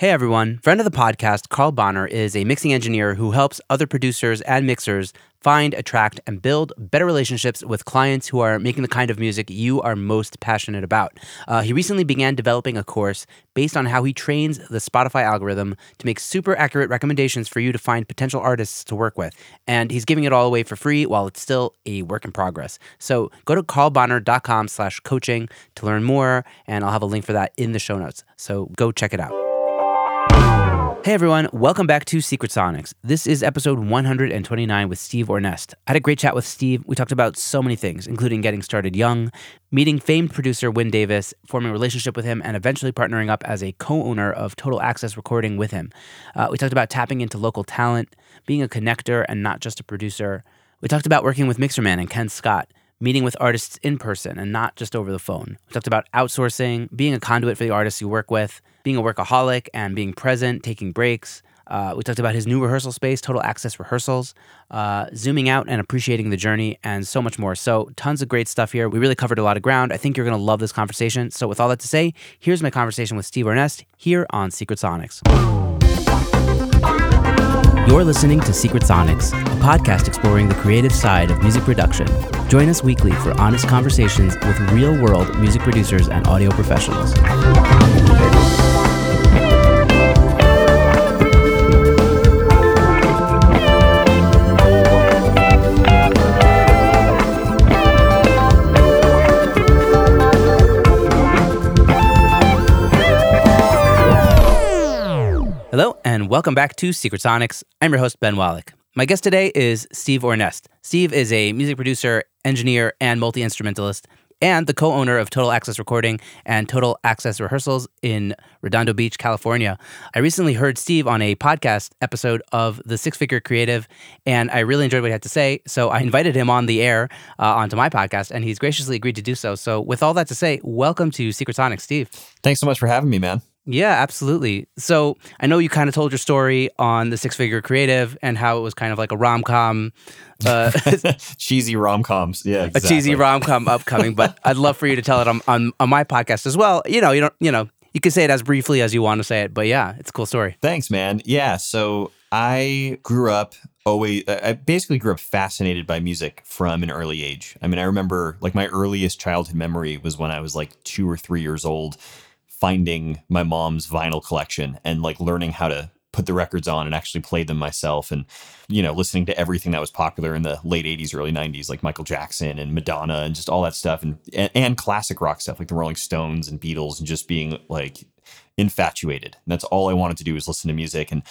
Hey everyone, friend of the podcast, Carl Bonner is a mixing engineer who helps other producers and mixers find, attract, and build better relationships with clients who are making the kind of music you are most passionate about. Uh, he recently began developing a course based on how he trains the Spotify algorithm to make super accurate recommendations for you to find potential artists to work with. And he's giving it all away for free while it's still a work in progress. So go to carlbonner.com slash coaching to learn more, and I'll have a link for that in the show notes. So go check it out. Hey everyone, welcome back to Secret Sonics. This is episode 129 with Steve Ornest. I had a great chat with Steve. We talked about so many things, including getting started young, meeting famed producer Wyn Davis, forming a relationship with him, and eventually partnering up as a co owner of Total Access Recording with him. Uh, we talked about tapping into local talent, being a connector and not just a producer. We talked about working with Mixerman and Ken Scott meeting with artists in person and not just over the phone. We talked about outsourcing, being a conduit for the artists you work with, being a workaholic and being present, taking breaks. Uh, we talked about his new rehearsal space, Total Access Rehearsals, uh, zooming out and appreciating the journey, and so much more. So, tons of great stuff here. We really covered a lot of ground. I think you're going to love this conversation. So, with all that to say, here's my conversation with Steve Ornest here on Secret Sonics. You're listening to Secret Sonics, a podcast exploring the creative side of music production. Join us weekly for honest conversations with real world music producers and audio professionals. Hello, and welcome back to Secret Sonics. I'm your host, Ben Wallach. My guest today is Steve Ornest. Steve is a music producer, engineer, and multi instrumentalist, and the co owner of Total Access Recording and Total Access Rehearsals in Redondo Beach, California. I recently heard Steve on a podcast episode of The Six Figure Creative, and I really enjoyed what he had to say. So I invited him on the air uh, onto my podcast, and he's graciously agreed to do so. So, with all that to say, welcome to Secret Sonics, Steve. Thanks so much for having me, man. Yeah, absolutely. So I know you kind of told your story on the Six Figure Creative and how it was kind of like a rom com, uh, cheesy rom coms. Yeah, exactly. a cheesy rom com upcoming. but I'd love for you to tell it on, on on my podcast as well. You know, you don't, you know, you can say it as briefly as you want to say it. But yeah, it's a cool story. Thanks, man. Yeah. So I grew up always I basically grew up fascinated by music from an early age. I mean, I remember like my earliest childhood memory was when I was like 2 or 3 years old finding my mom's vinyl collection and like learning how to put the records on and actually play them myself and you know listening to everything that was popular in the late 80s early 90s like michael jackson and madonna and just all that stuff and, and, and classic rock stuff like the rolling stones and beatles and just being like infatuated. And that's all i wanted to do was listen to music and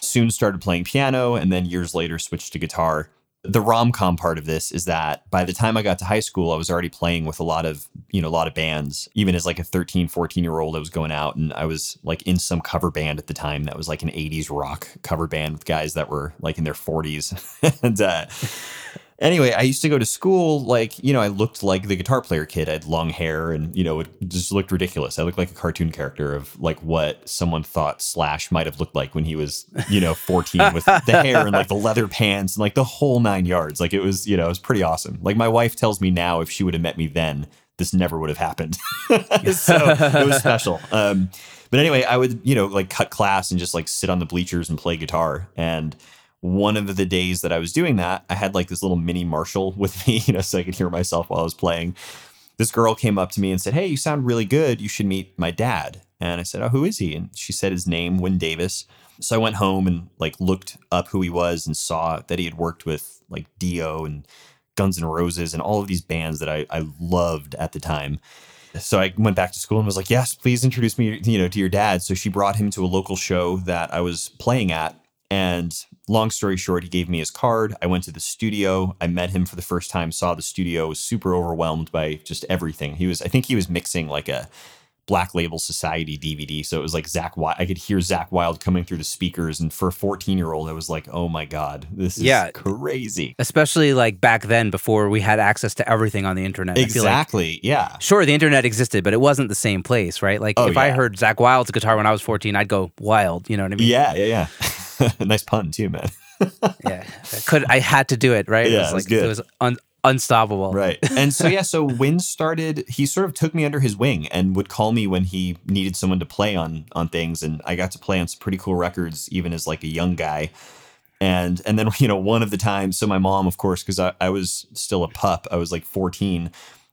soon started playing piano and then years later switched to guitar the rom-com part of this is that by the time I got to high school, I was already playing with a lot of, you know, a lot of bands. Even as like a 13, 14 year old, I was going out and I was like in some cover band at the time that was like an 80s rock cover band with guys that were like in their 40s. and uh, Anyway, I used to go to school like, you know, I looked like the guitar player kid. I had long hair and, you know, it just looked ridiculous. I looked like a cartoon character of like what someone thought Slash might have looked like when he was, you know, 14 with the hair and like the leather pants and like the whole nine yards. Like it was, you know, it was pretty awesome. Like my wife tells me now if she would have met me then, this never would have happened. so it was special. Um, but anyway, I would, you know, like cut class and just like sit on the bleachers and play guitar. And one of the days that I was doing that, I had like this little mini Marshall with me, you know, so I could hear myself while I was playing. This girl came up to me and said, Hey, you sound really good. You should meet my dad. And I said, Oh, who is he? And she said his name, Wyn Davis. So I went home and like looked up who he was and saw that he had worked with like Dio and Guns N' Roses and all of these bands that I, I loved at the time. So I went back to school and was like, "Yes, please introduce me, you know, to your dad." So she brought him to a local show that I was playing at, and long story short, he gave me his card. I went to the studio. I met him for the first time, saw the studio, was super overwhelmed by just everything. He was, I think he was mixing like a Black Label Society DVD. So it was like Zakk Wylde. I could hear Zakk Wylde coming through the speakers. And for a 14 year old, I was like, oh my God, this is yeah, crazy. Especially like back then before we had access to everything on the internet. Exactly. Like, yeah. Sure, the internet existed, but it wasn't the same place, right? Like oh, if yeah. I heard Zakk Wylde's guitar when I was 14, I'd go wild. You know what I mean? Yeah, yeah, yeah. nice pun too, man. yeah, I could I had to do it right? Yeah, it was, like, it was, it was un, unstoppable. Right. And so yeah, so Wyn started he sort of took me under his wing and would call me when he needed someone to play on on things and I got to play on some pretty cool records even as like a young guy. And and then you know one of the times so my mom of course cuz I, I was still a pup, I was like 14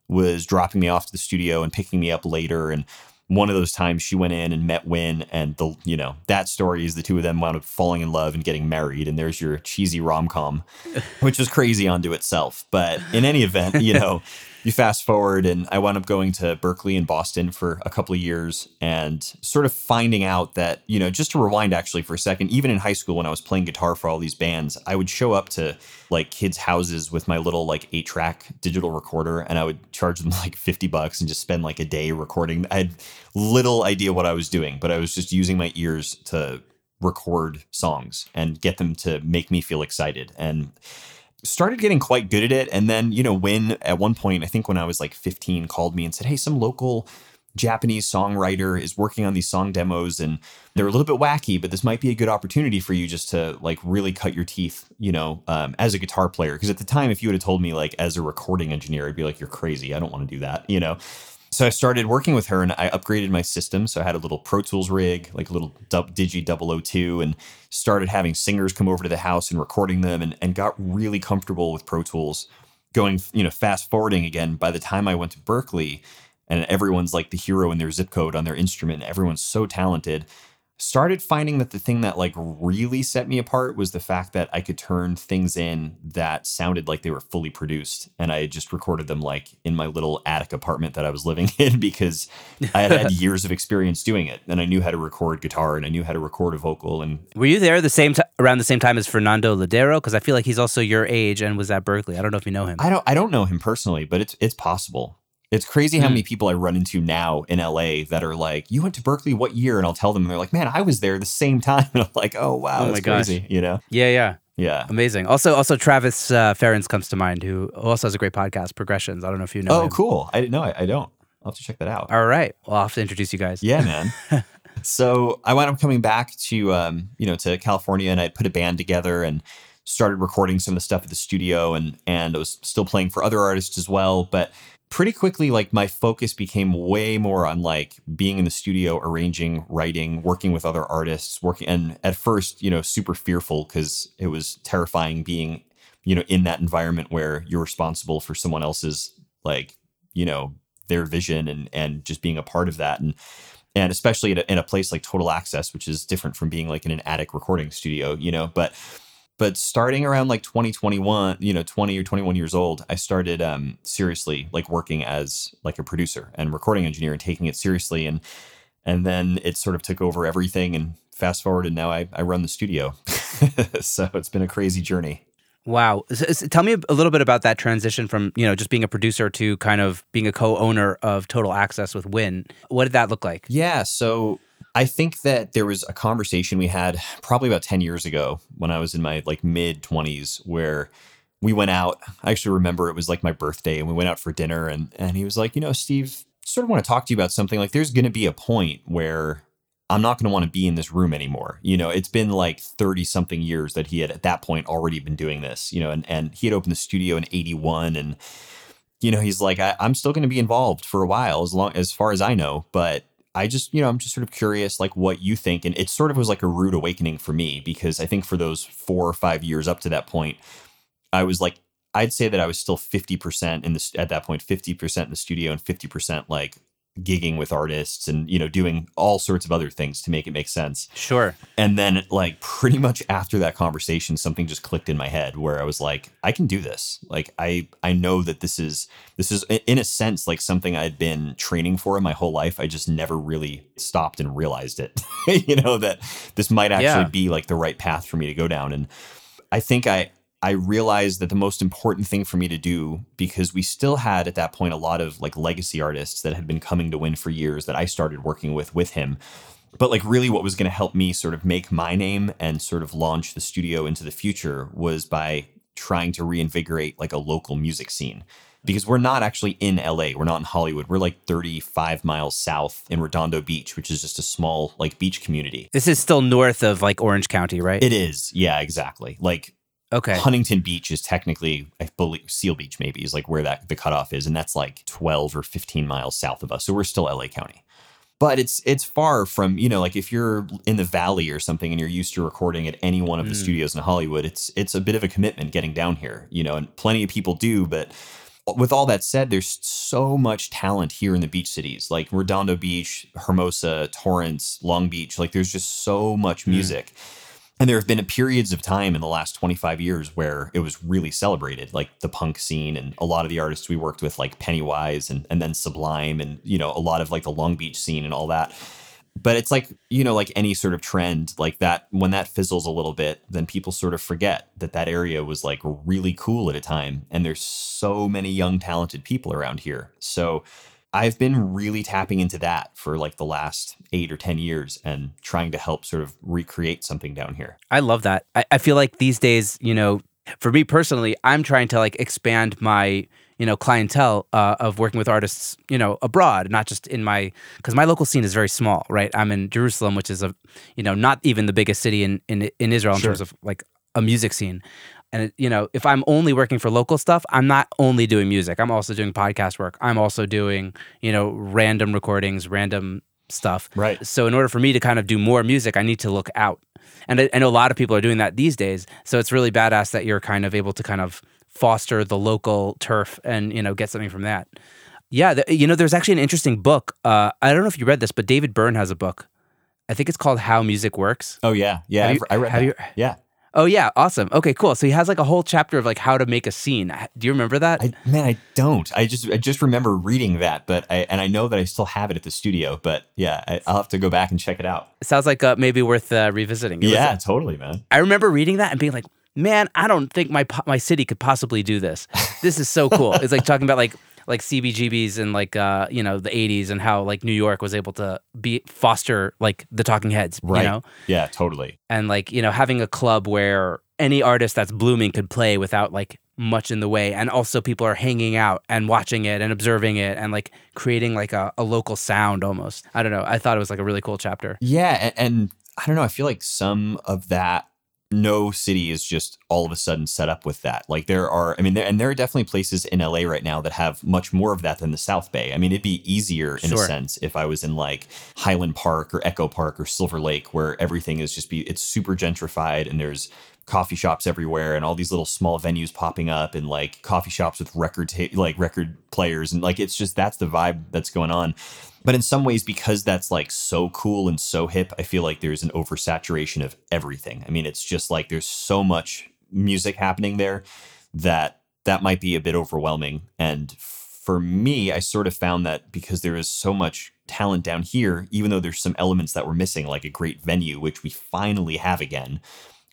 was dropping me off to the studio and picking me up later and one of those times she went in and met Wyn, and the you know that story is the two of them wound up falling in love and getting married, and there's your cheesy rom com, which was crazy unto itself. But in any event, you know, you fast forward, and I wound up going to Berklee and Boston for a couple of years and sort of finding out that, you know, just to rewind actually for a second, even in high school when I was playing guitar for all these bands, I would show up to like kids' houses with my little like eight track digital recorder and I would charge them like 50 bucks and just spend like a day recording. I had little idea what I was doing, but I was just using my ears to record songs and get them to make me feel excited. And started getting quite good at it. And then, you know, Wyn at one point, I think when I was like 15, called me and said, Hey, some local Japanese songwriter is working on these song demos and they're a little bit wacky, but this might be a good opportunity for you just to like really cut your teeth, you know, um, as a guitar player. Because at the time, if you would have told me like as a recording engineer, I'd be like, you're crazy. I don't want to do that, you know? So I started working with her and I upgraded my system. So I had a little Pro Tools rig, like a little Digi 002, and started having singers come over to the house and recording them and, and got really comfortable with Pro Tools. Going, you know, fast forwarding again, by the time I went to Berklee and everyone's like the hero in their zip code on their instrument, everyone's so talented started finding that the thing that like really set me apart was the fact that I could turn things in that sounded like they were fully produced and I just recorded them like in my little attic apartment that I was living in because I had had years of experience doing it and I knew how to record guitar and I knew how to record a vocal and Were you there the same t- around the same time as Fernando Ladero because I feel like he's also your age and was at Berklee. I don't know if you know him. I don't I don't know him personally, but it's it's possible. It's crazy how mm. many people I run into now in LA that are like, "You went to Berklee what year?" And I'll tell them, and they're like, "Man, I was there the same time." And I'm like, "Oh wow, oh that's crazy," you know? Yeah, yeah, yeah. Amazing. Also, also Travis uh, Ference comes to mind, who also has a great podcast, Progressions. I don't know if you know. Oh, him. cool. I didn't know. I, I don't. I'll have to check that out. All right. Well, I'll have to introduce you guys. Yeah, man. so I wound up coming back to um, you know to California, and I put a band together and started recording some of the stuff at the studio, and and I was still playing for other artists as well, but pretty quickly like my focus became way more on like being in the studio arranging writing working with other artists working and at first you know super fearful because it was terrifying being you know in that environment where you're responsible for someone else's like you know their vision and and just being a part of that. And and especially in a, in a place like total access which is different from being like in an attic recording studio you know? But but starting around like 2021 you know 20 or 21 years old i started um, seriously like working as like a producer and recording engineer and taking it seriously and and then it sort of took over everything and fast forward and now i, I run the studio so it's been a crazy journey Wow. tell me a little bit about that transition from, you know, just being a producer to kind of being a co-owner of Total Access with Wyn. What did that look like? Yeah, so I think that there was a conversation we had probably about 10 years ago when I was in my like mid 20s where we went out. I actually remember it was like my birthday and we went out for dinner and and he was like, "You know, Steve, sort of want to talk to you about something like there's going to be a point where I'm not going to want to be in this room anymore. You know, it's been like 30 something years that he had at that point already been doing this, you know, and, and he had opened the studio in 81 and, you know, he's like, I, am still going to be involved for a while, as long as far as I know, but I just, you know, I'm just sort of curious, like what you think. And it sort of was like a rude awakening for me because I think for those four or five years up to that point, I was like, I'd say that I was still 50% in this at that point, 50% in the studio and 50% like gigging with artists and you know doing all sorts of other things to make it make sense. Sure. And then like pretty much after that conversation something just clicked in my head where i was like i can do this. Like i i know that this is this is in a sense like something i'd been training for in my whole life. I just never really stopped and realized it. You know that this might actually yeah. be like the right path for me to go down. And i think i I realized that the most important thing for me to do, because we still had at that point a lot of like legacy artists that had been coming to Wyn for years that I started working with with him. But like really what was going to help me sort of make my name and sort of launch the studio into the future was by trying to reinvigorate like a local music scene. Because we're not actually in LA, we're not in Hollywood. We're like 35 miles south in Redondo Beach, which is just a small like beach community. This is still north of like Orange County, right? It is. Yeah, exactly. Like Okay. Huntington Beach is technically, I believe, Seal Beach maybe is like where that the cutoff is, and that's like 12 or 15 miles south of us. So we're still LA County. But it's it's far from, you know, like if you're in the valley or something and you're used to recording at any one of the Mm. studios in Hollywood, it's it's a bit of a commitment getting down here, you know, and plenty of people do, but with all that said, there's so much talent here in the beach cities, like Redondo Beach, Hermosa, Torrance, Long Beach. Like there's just so much Mm. And there have been periods of time in the last 25 years where it was really celebrated, like the punk scene and a lot of the artists we worked with, like Pennywise and, and then Sublime and, you know, a lot of like the Long Beach scene and all that. But it's like, you know, like any sort of trend like that, when that fizzles a little bit, then people sort of forget that that area was like really cool at a time. And there's so many young, talented people around here. So I've been really tapping into that for like the last eight or 10 years and trying to help sort of recreate something down here. I love that. I, I feel like these days, you know, for me personally, I'm trying to like expand my, you know, clientele uh, of working with artists, you know, abroad, not just in my, because my local scene is very small, right? I'm in Jerusalem, which is a, you know, not even the biggest city in in, in Israel in Sure. terms of like a music scene. And it, you know, if I'm only working for local stuff, I'm not only doing music. I'm also doing podcast work. I'm also doing, you know, random recordings, random stuff. Right. So in order for me to kind of do more music, I need to look out. And I, I know a lot of people are doing that these days. So it's really badass that you're kind of able to kind of foster the local turf and you know get something from that. Yeah, th- you know, there's actually an interesting book. Uh, I don't know if you read this, but David Byrne has a book. I think it's called How Music Works. Oh, yeah. Yeah. Have you- I read have that. you- yeah. Oh yeah, awesome. Okay, cool. So he has like a whole chapter of like how to make a scene. Do you remember that? I, man, I don't. I just I just remember reading that, but I and I know that I still have it at the studio. But yeah, I, I'll have to go back and check it out. Sounds like uh, maybe worth uh, revisiting. It was- yeah, totally, man. I remember reading that and being like, man, I don't think my my city could possibly do this. This is so cool. it's like talking about like like CBGBs and like uh you know the 80s and how like New York was able to be foster like the Talking Heads, Right. you know, Yeah, totally. and like you know having a club where any artist that's blooming could play without like much in the way and also people are hanging out and watching it and observing it and like creating like a, a local sound almost i don't know i thought it was like a really cool chapter Yeah, and, and I don't know. I feel like some of that. No city is just all of a sudden set up with that. Like there are, I mean, there, and there are definitely places in LA right now that have much more of that than the South Bay. I mean, it'd be easier in Sure. a sense if I was in like Highland Park or Echo Park or Silver Lake, where everything is just be it's super gentrified and there's coffee shops everywhere and all these little small venues popping up and like coffee shops with record ta- like record players and like it's just that's the vibe that's going on. But in some ways because that's like so cool and so hip i feel like there's an oversaturation of everything. I mean it's just like there's so much music happening there that that might be a bit overwhelming. And for me i sort of found that because there is so much talent down here even though there's some elements that were missing like a great venue which we finally have again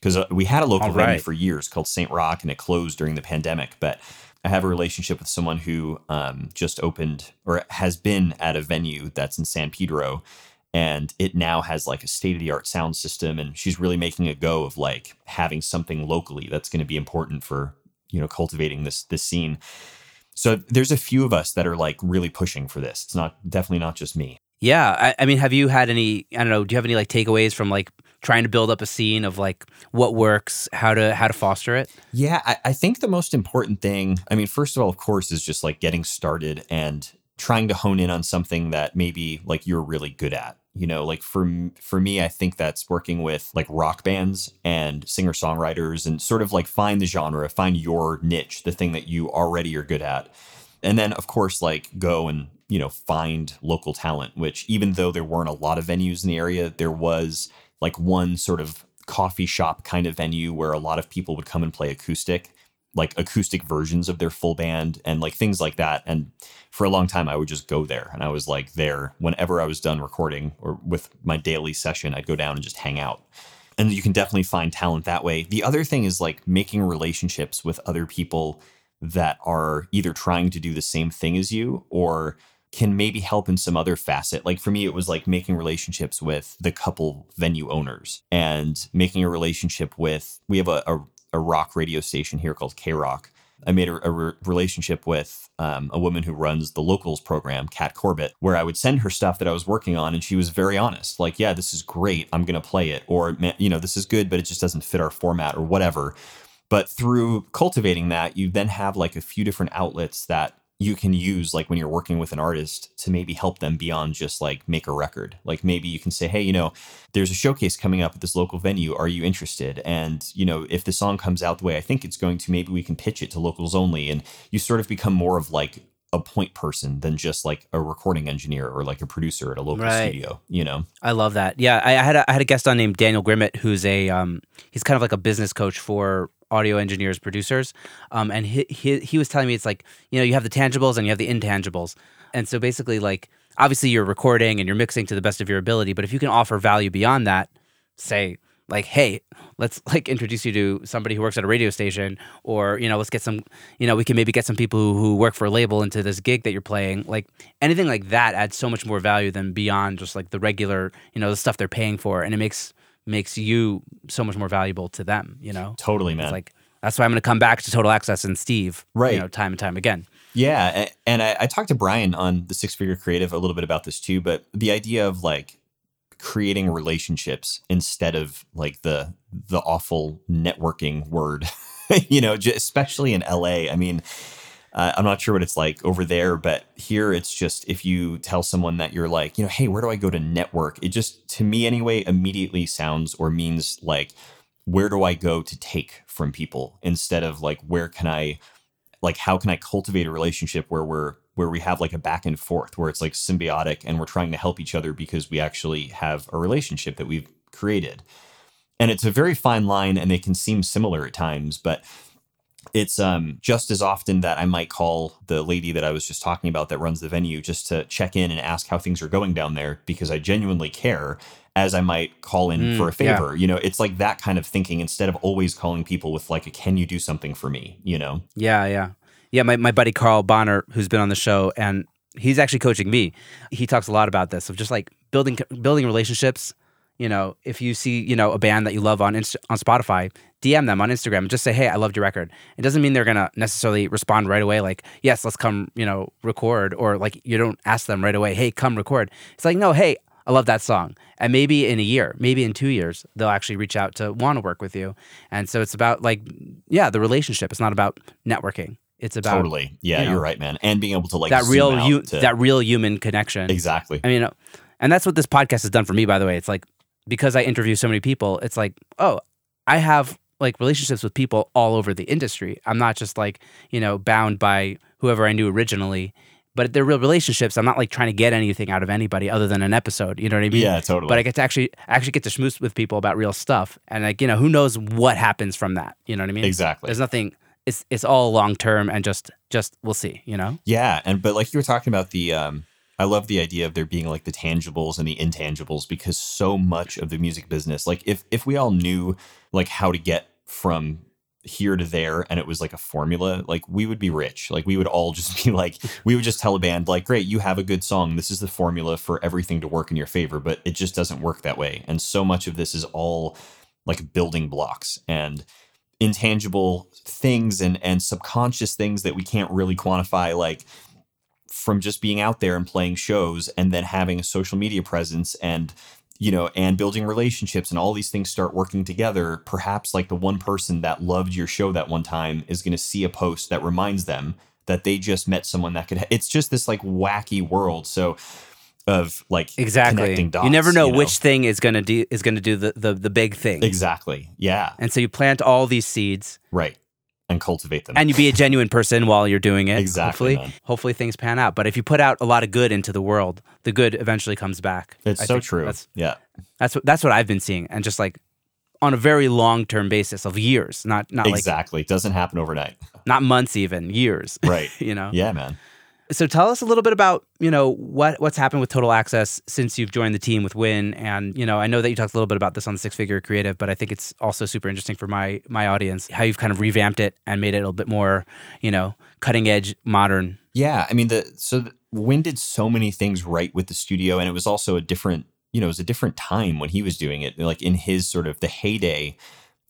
because uh, we had a local All venue for years called Saint Rocke, and it closed during the pandemic. But I have a relationship with someone who um, just opened or has been at a venue that's in San Pedro, and it now has like a state of the art sound system. And she's really making a go of like having something locally that's going to be important for you know cultivating this this scene. So there's a few of us that are like really pushing for this. It's not definitely not just me. Yeah, I, I mean, have you had any? I don't know. Do you have any like takeaways from like trying to build up a scene of like what works, how to how to foster it? Yeah, I, I think the most important thing, I mean, first of all, of course, is just like getting started and trying to hone in on something that maybe like you're really good at. You know, like for for me, I think that's working with like rock bands and singer songwriters and sort of like find the genre, find your niche, the thing that you already are good at, and then of course like go and you know find local talent. Which even though there weren't a lot of venues in the area, there was like one sort of coffee shop kind of venue where a lot of people would come and play acoustic like acoustic versions of their full band and like things like that. And for a long time i would just go there. And i was like there whenever i was done recording or with my daily session i'd go down and just hang out. And you can definitely find talent that way. The other thing is like making relationships with other people that are either trying to do the same thing as you or can maybe help in some other facet. Like for me, it was like making relationships with the couple venue owners and making a relationship with, we have a, a, a rock radio station here called KROQ. I made a, a re- relationship with um, a woman who runs the locals program, Kat Corbett, where I would send her stuff that I was working on, and she was very honest. Like, yeah, this is great. I'm going to play it. Or, you know, this is good, but it just doesn't fit our format or whatever. But through cultivating that, you then have like a few different outlets that you can use like when you're working with an artist to maybe help them beyond just like make a record. Like maybe you can say, "Hey, you know, there's a showcase coming up at this local venue. Are you interested?" And, you know, if the song comes out the way I think it's going to, maybe we can pitch it to locals only and you sort of become more of like a point person than just like a recording engineer or like a producer at a local Right. studio, you know. I love that. Yeah, I, I had a, I had a guest on named Daniel Grimmett, who's a um, he's kind of like a business coach for audio engineers, producers. Um, and he, he he was telling me it's like you know you have the tangibles and you have the intangibles, and so basically like obviously you're recording and you're mixing to the best of your ability, but if you can offer value beyond that, say like hey let's like introduce you to somebody who works at a radio station or you know let's get some you know we can maybe get some people who, who work for a label into this gig that you're playing like anything like that adds so much more value than beyond just like the regular you know the stuff they're paying for and it makes makes you so much more valuable to them you know Totally, man. it's like that's why i'm going to come back to total access and steve Right. you know time and time again Yeah, and I, I talked to Brian on the Six Figure Creative a little bit about this too, but the idea of like creating relationships instead of like the the awful networking word, you know, especially in LA. I mean, uh, I'm not sure what it's like over there, but here it's just if you tell someone that you're like, you know, hey, where do I go to network? It just, to me anyway, immediately sounds or means like, where do I go to take from people instead of like, where can I like how can I cultivate a relationship where we're where we have like a back and forth where it's like symbiotic and we're trying to help each other because we actually have a relationship that we've created. And it's a very fine line and they can seem similar at times, but it's um just as often that I might call the lady that I was just talking about that runs the venue just to check in and ask how things are going down there because I genuinely care as I might call in Mm, for a yeah. favor. You know, it's like that kind of thinking instead of always calling people with like a can you do something for me, you know? Yeah, yeah. Yeah, my, my buddy Carl Bonner, who's been on the show, and he's actually coaching me. He talks a lot about this of just like building building relationships. You know, if you see you know a band that you love on Inst- on Spotify, DM them on Instagram and just say, "Hey, I loved your record." It doesn't mean they're gonna necessarily respond right away, like, "Yes, let's come," you know, record, or like you don't ask them right away, "Hey, come record." It's like, no, hey, I love that song. And maybe in a year, maybe in two years, they'll actually reach out to want to work with you. And so it's about like, yeah, the relationship. It's not about networking. It's about Totally. Yeah, you know, you're right, man. And being able to like that real, to- that real human connection. exactly. I mean, and that's what this podcast has done for me. By the way, it's like because I interview so many people, it's like, oh, I have like relationships with people all over the industry. I'm not just like you know bound by whoever I knew originally, but they're real relationships. I'm not like trying to get anything out of anybody other than an episode. You know what I mean? Yeah, totally. But I get to actually actually get to schmooze with people about real stuff, and like you know, who knows what happens from that? You know what I mean? exactly. There's nothing. It's it's all long term and just just we'll see. You know? Yeah, and but like you were talking about the um I love the idea of there being like the tangibles and the intangibles because so much of the music business, like if if we all knew like how to get from here to there and it was like a formula, like we would be rich. Like we would all just be like we would just tell a band like, "Great, you have a good song. This is the formula for everything to work in your favor." But it just doesn't work that way. And so much of this is all like building blocks and intangible things and and subconscious things that we can't really quantify like from just being out there and playing shows and then having a social media presence and you know and building relationships and all these things start working together perhaps like the one person that loved your show that one time is going to see a post that reminds them that they just met someone that could it's just this like wacky world so of like Exactly. connecting dots, you never know, you know? which thing is gonna do is gonna do the the, the big thing. exactly yeah And so you plant all these seeds, right and cultivate them and you be a genuine person while you're doing it. Exactly, Hopefully, man. hopefully things pan out. But if you put out a lot of good into the world, the good eventually comes back. it's I so true That's yeah that's what that's what I've been seeing, and just like on a very long term basis of years, not not like exactly it doesn't happen overnight not months, even years. right you know. yeah man So tell us a little bit about you know what what's happened with Total Access since you've joined the team with Wyn, and you know I know that you talked a little bit about this on the Six Figure Creative, but I think it's also super interesting for my my audience how you've kind of revamped it and made it a little bit more you know cutting edge, modern. Yeah, I mean the so the, Wyn did so many things right with the studio, and it was also a different, you know, it was a different time when he was doing it. Like in his sort of the heyday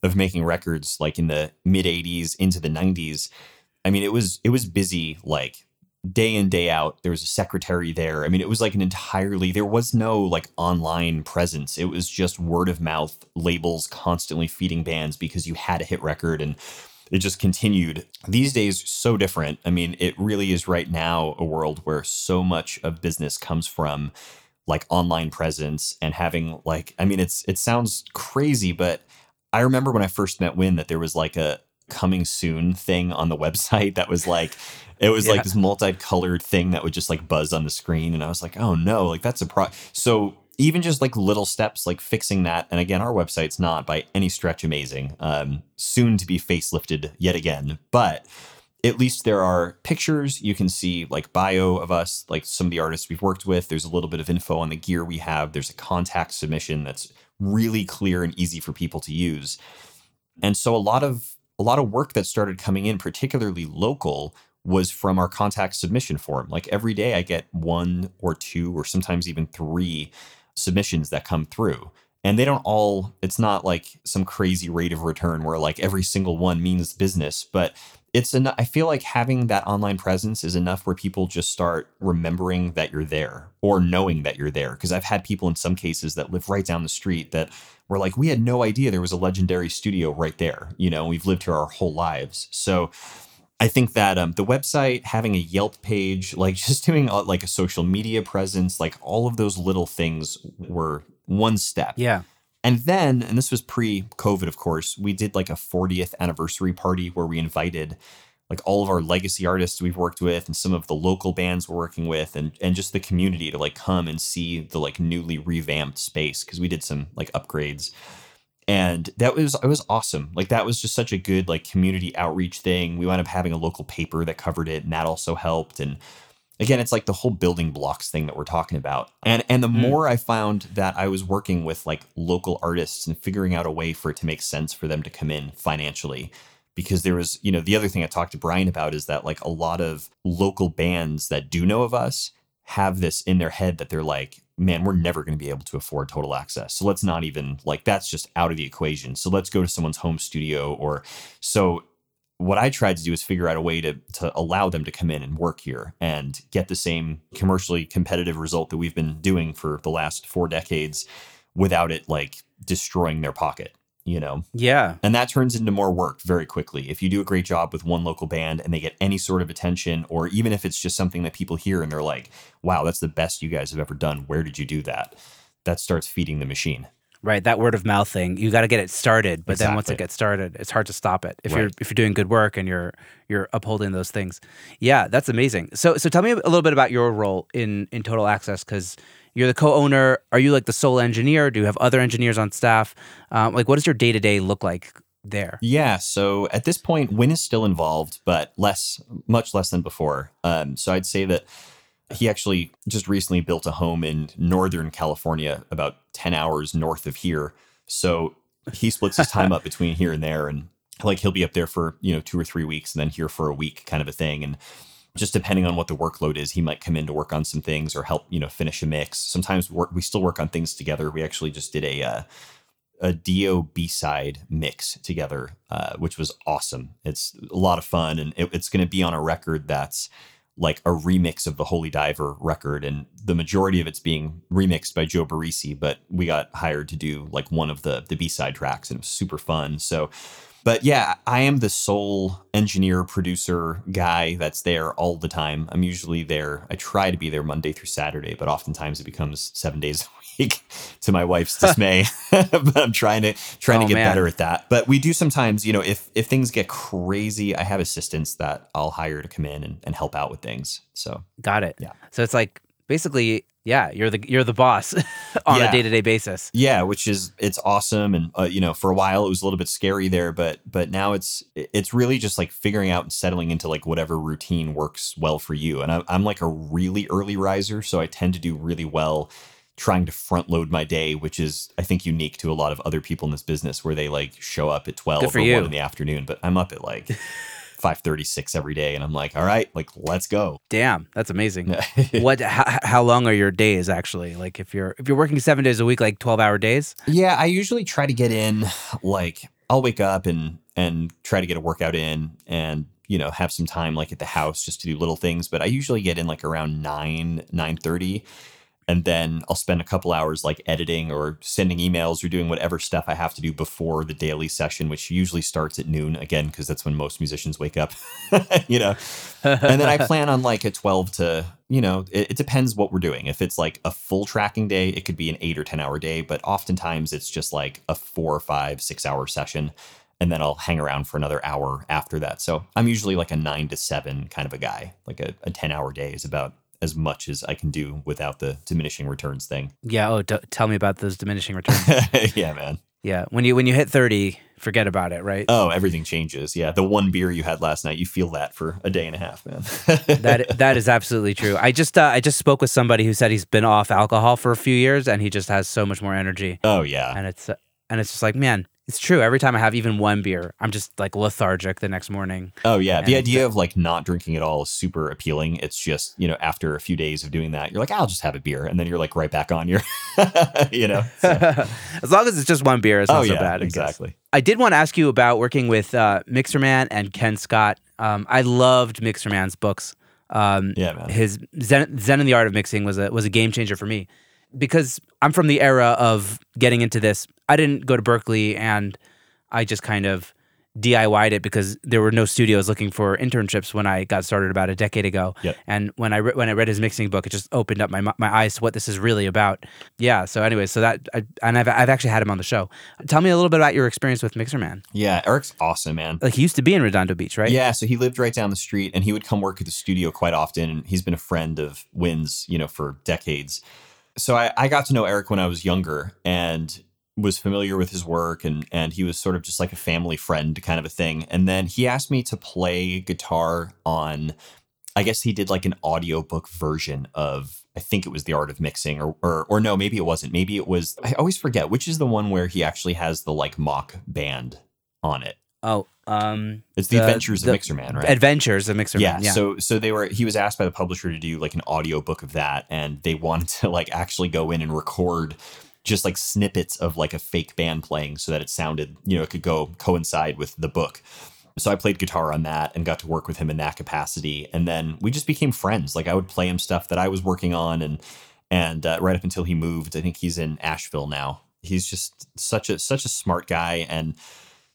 of making records, like in the mid '80s into the '90s. I mean, it was it was busy like day in day out. There was a secretary there. I mean, it was like an entirely there was no like online presence. It was just word of mouth labels constantly feeding bands because you had a hit record and it just continued. These days, so different. I mean, it really is right now a world where so much of business comes from like online presence and having like, I mean, it's it sounds crazy, but I remember when I first met Wyn that there was like a coming soon thing on the website that was like it was Yeah. like this multicolored thing that would just like buzz on the screen and i was like oh no like that's a pro so even just like little steps like fixing that and again our website's not by any stretch amazing um soon to be facelifted yet again but at least there are pictures you can see like bio of us like some of the artists we've worked with there's a little bit of info on the gear we have there's a contact submission that's really clear and easy for people to use and so a lot of a lot of work that started coming in particularly local was from our contact submission form. Like every day i get one or two or sometimes even three submissions that come through. And they don't all it's not like some crazy rate of return where like every single one means business but it's en- i feel like having that online presence is enough where people just start remembering that you're there or knowing that you're there. Because i've had people in some cases that live right down the street that were like we had no idea there was a legendary studio right there you know we've lived here our whole lives so I think that um, the website, having a Yelp page, like just doing uh, like a social media presence, like all of those little things were one step. Yeah. And then, and this was pre COVID, of course, we did like a 40th anniversary party where we invited like all of our legacy artists we've worked with and some of the local bands we're working with and and just the community to like come and see the like newly revamped space because we did some like upgrades. And that was it was awesome. Like that was just such a good like community outreach thing. We wound up having a local paper that covered it and that also helped. And again it's like the whole building blocks thing that we're talking about. And and the Mm. more i found that i was working with like local artists and figuring out a way for it to make sense for them to come in financially because there was you know the other thing i talked to brian about is that like a lot of local bands that do know of us have this in their head that they're like man we're never going to be able to afford total access. So let's not even like that's just out of the equation. So let's go to someone's home studio or so what I tried to do is figure out a way to to allow them to come in and work here and get the same commercially competitive result that we've been doing for the last four decades without it like destroying their pocket, you know. Yeah. And that turns into more work very quickly. If you do a great job with one local band and they get any sort of attention, or even if it's just something that people hear and they're like, wow, that's the best you guys have ever done. Where did you do that? That starts feeding the machine. Right, that word of mouth thing. You got to get it started, but then once it gets started, it's hard to stop it. If you're if you're doing good work and you're you're upholding those things. Yeah, that's amazing. So so tell me a little bit about your role in in Total Access cuz you're the co-owner. Are you like the sole engineer? Do you have other engineers on staff? Um, like what does your day-to-day look like there? Yeah. So at this point, Wyn is still involved, but less, much less than before. Um, so I'd say that he actually just recently built a home in Northern California, about 10 hours north of here. So he splits his time up between here and there. And like he'll be up there for, you know, two or three weeks and then here for a week kind of a thing. And just depending on what the workload is, he might come in to work on some things or help, you know, finish a mix. Sometimes work, we still work on things together. We actually just did a, uh, a Dio B side mix together, uh, which was awesome. It's a lot of fun, and it, it's going to be on a record that's like a remix of the Holy Diver record, and the majority of it's being remixed by Joe Barresi. But we got hired to do like one of the the B side tracks, and it was super fun. So. But yeah, I am the sole engineer, producer guy that's there all the time. I'm usually there. I try to be there Monday through Saturday, but oftentimes it becomes seven days a week to my wife's dismay. but I'm trying to trying Oh, to get man. better at that. But we do sometimes, you know, if if things get crazy, I have assistants that I'll hire to come in and, and help out with things. So Got it. Yeah. So it's like basically, yeah, you're the you're the boss on a day-to-day basis. yeah, which is it's awesome. And uh, you know, for a while it was a little bit scary there, but but now it's it's really just like figuring out and settling into like whatever routine works well for you. And I'm I'm like a really early riser, so I tend to do really well trying to front load my day, which is I think unique to a lot of other people in this business where they like show up at twelve or you. one in the afternoon. But I'm up at like five thirty six every day, and I'm like, all right, like let's go. Damn, that's amazing. what how, how long are your days actually? Like if you're if you're working 7 days a week like 12-hour days? Yeah, I usually try to get in like I'll wake up and and try to get a workout in and you know have some time like at the house just to do little things but I usually get in like around 9 9:30 and then I'll spend a couple hours like editing or sending emails or doing whatever stuff I have to do before the daily session, which usually starts at noon again because that's when most musicians wake up, you know. and then I plan on like a twelve to you know it, it depends what we're doing. If it's like a full tracking day, it could be an eight or ten hour day, but oftentimes it's just like a four or five six hour session and then I'll hang around for another hour after that. So I'm usually like a nine to seven kind of a guy. Like a, a 10 hour day is about as much as I can do without the diminishing returns thing. Yeah. Oh, d- tell me about those diminishing returns. yeah, man. yeah. When you when you hit thirty, forget about it, right? Oh, everything changes. Yeah, the one beer you had last night, you feel that for a day and a half, man. that that is absolutely true. I just uh, I just spoke with somebody who said he's been off alcohol for a few years and he just has so much more energy. oh yeah, And it's uh, and it's just like, man, it's true. Every time I have even one beer, I'm just like lethargic the next morning. oh yeah. The And- idea of like not drinking at all is super appealing. It's just you know after a few days of doing that, you're like, I'll just have a beer, and then you're like right back on your, you know. So- as long as it's just one beer, it's not oh so yeah, bad. I guess. exactly. I did want to ask you about working with uh, Mixerman and Ken Scott. Um, I loved Mixerman's books. Um, Yeah, man. his Zen, Zen and the Art of Mixing was a was a game changer for me because I'm from the era of getting into this. I didn't go to Berklee and I just kind of DIY'd it because there were no studios looking for internships when I got started about a decade ago. Yep. And when I re- when I read his mixing book, it just opened up my my eyes to what this is really about. Yeah. So anyway, so that I, and I've I've actually had him on the show. Tell me a little bit about your experience with Mixerman. Yeah, Eric's awesome, man. Like he used to be in Redondo Beach, right? Yeah, so he lived right down the street and he would come work at the studio quite often. And he's been a friend of Wyn's, you know, for decades. So I, I got to know Eric when I was younger and was familiar with his work and and he was sort of just like a family friend kind of a thing. And then he asked me to play guitar on I guess he did like an audiobook version of I think it was the art of mixing or, or or no, maybe it wasn't. Maybe it was I always forget which is the one where he actually has the like mock band on it. Oh, um, It's the, The- Adventures the of Mixerman, right? Adventures of Mixerman. yeah, Yeah. So so they were he was asked by the publisher to do like an audiobook of that and they wanted to like actually go in and record just like snippets of like a fake band playing so that it sounded, you know, it could go coincide with the book. So I played guitar on that and got to work with him in that capacity and then we just became friends. Like I would play him stuff that I was working on and and uh, right up until he moved, I think he's in Asheville now. He's just such a such a smart guy and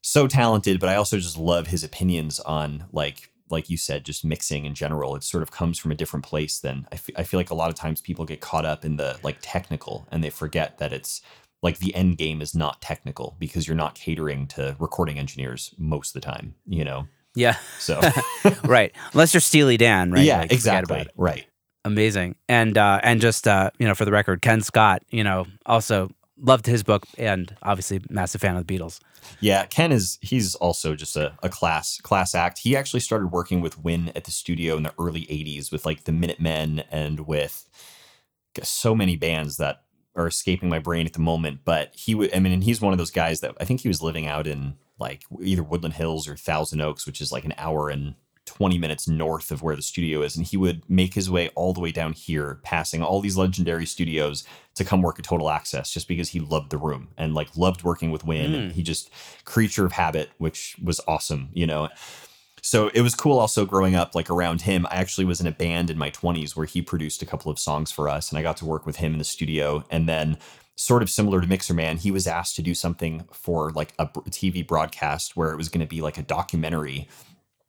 so talented, but I also just love his opinions on like like you said, just mixing in general. It sort of comes from a different place than I I feel like a lot of times people get caught up in the like technical and they forget that it's like the end game is not technical because you're not catering to recording engineers most of the time, you know. yeah. So right. Unless you're Steely Dan, right? yeah, Like, exactly. Right. Amazing. And uh, and just uh, you know, for the record, Ken Scott, you know, also loved his book and obviously massive fan of the Beatles. Yeah, Ken is he's also just a, a class class act. He actually started working with Wyn at the studio in the early 80s with like the Minutemen and with so many bands that are escaping my brain at the moment. But he would I mean and he's one of those guys that I think he was living out in like either Woodland Hills or Thousand Oaks, which is like an hour and 20 minutes north of where the studio is. And he would make his way all the way down here, passing all these legendary studios to come work at Total Access just because he loved the room and like loved working with Wyn. And mm. he just creature of habit, which was awesome, you know. So it was cool also growing up like around him. I actually was in a band in my 20s where he produced a couple of songs for us and I got to work with him in the studio and then sort of similar to Mixer Man, he was asked to do something for like a TV broadcast where it was going to be like a documentary